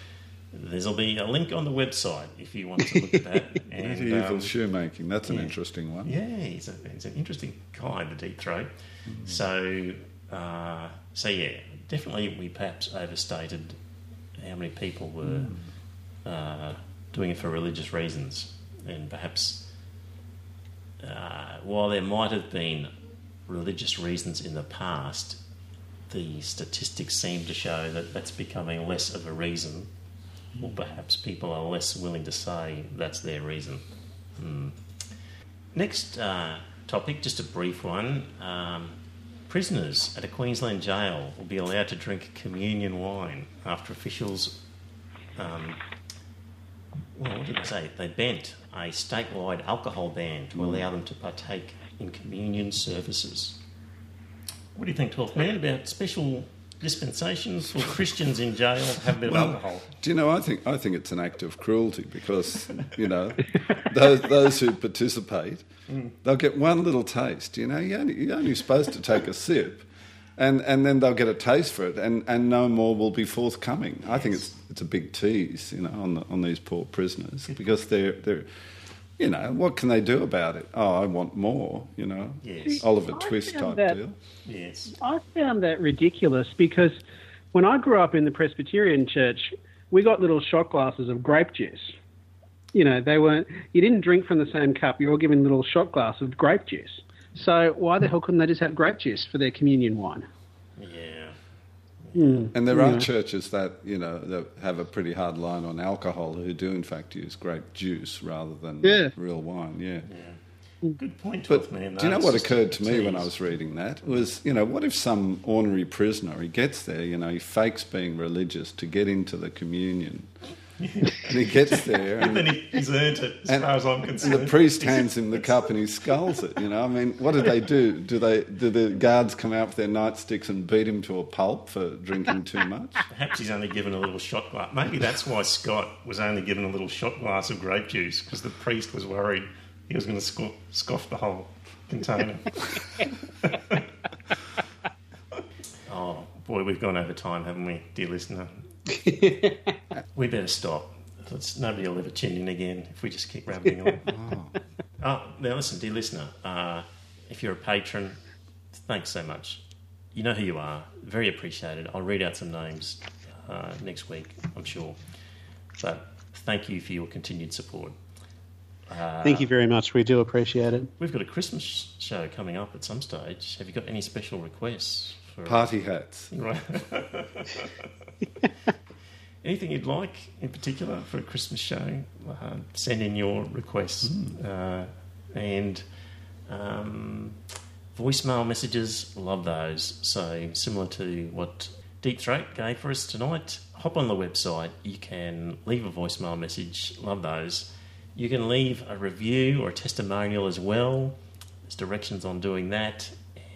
there'll be a link on the website if you want to look at that. and, Medieval um, shoemaking, that's an interesting one. yeah, he's, a, he's an interesting guy, the deep throat. So, uh, so yeah, definitely we perhaps overstated how many people were uh, doing it for religious reasons, and perhaps uh, while there might have been religious reasons in the past, the statistics seem to show that that's becoming less of a reason, or perhaps people are less willing to say that's their reason. Hmm. Next uh, topic, just a brief one. Um, prisoners at a Queensland jail will be allowed to drink communion wine after officials. Um, well, what did they say? They bent a statewide alcohol ban to mm. allow them to partake in communion services. What do you think, 12th man, about special dispensations for Christians in jail to have a bit of alcohol? Do you know? I think I think it's an act of cruelty because you know those those who participate, mm. they'll get one little taste. You know, you're only, you're only supposed to take a sip, and, and then they'll get a taste for it, and, and no more will be forthcoming. I think it's it's a big tease, you know, on the, on these poor prisoners because they're they're. You know, what can they do about it? Oh, I want more, you know. Yes. Oliver I Twist type that- deal. Yes. I found that ridiculous because when I grew up in the Presbyterian church, we got little shot glasses of grape juice. You know, they weren't. You didn't drink from the same cup. You were given a little shot glass of grape juice. So why the hell couldn't they just have grape juice for their communion wine? Yeah. Hmm. And there are churches that you know that have a pretty hard line on alcohol who do in fact use grape juice rather than Yeah. real wine. Yeah. Good point, But 12th man. do you know what occurred to me when I was reading that? Was you know what if some ordinary prisoner he gets there, you know, he fakes being religious to get into the communion, and he gets there, And then and, he, he's earned it, as and- far as I'm and concerned. the priest hands him the cup and he sculls it. You know, I mean, what do they do? Do they do the guards come out with their nightsticks and beat him to a pulp for drinking too much? Perhaps he's only given a little shot glass. Maybe that's why Scott was only given a little shot glass of grape juice because the priest was worried he was going to sco- scoff the whole container. oh boy, we've gone over time, haven't we, dear listener? we better stop. Let's, nobody will ever tune in again if we just keep rambling on. Oh, now listen, dear listener, uh, if you're a patron, thanks so much. You know who you are. Very appreciated. I'll read out some names uh, next week, I'm sure. But thank you for your continued support. Uh, Thank you very much. We do appreciate it. We've got a Christmas show coming up at some stage. Have you got any special requests? For Party hats. Right. Anything you'd like in particular for a Christmas show? Uh, send in your requests. Uh, and um, voicemail messages, love those. So, similar to what Deep Throat gave for us tonight, hop on the website. You can leave a voicemail message, love those. You can leave a review or a testimonial as well. There's directions on doing that.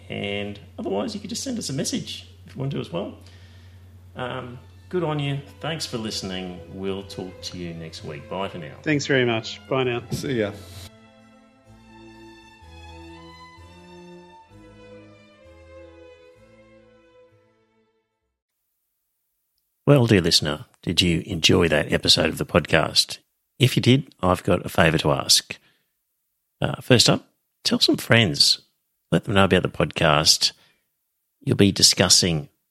And otherwise, you could just send us a message if you want to as well. Um, good on you. Thanks for listening. We'll talk to you next week. Bye for now. Thanks very much. Bye now. See ya. Well, dear listener, did you enjoy that episode of the podcast? If you did, I've got a favour to ask. Uh, first up, tell some friends. Let them know about the podcast. You'll be discussing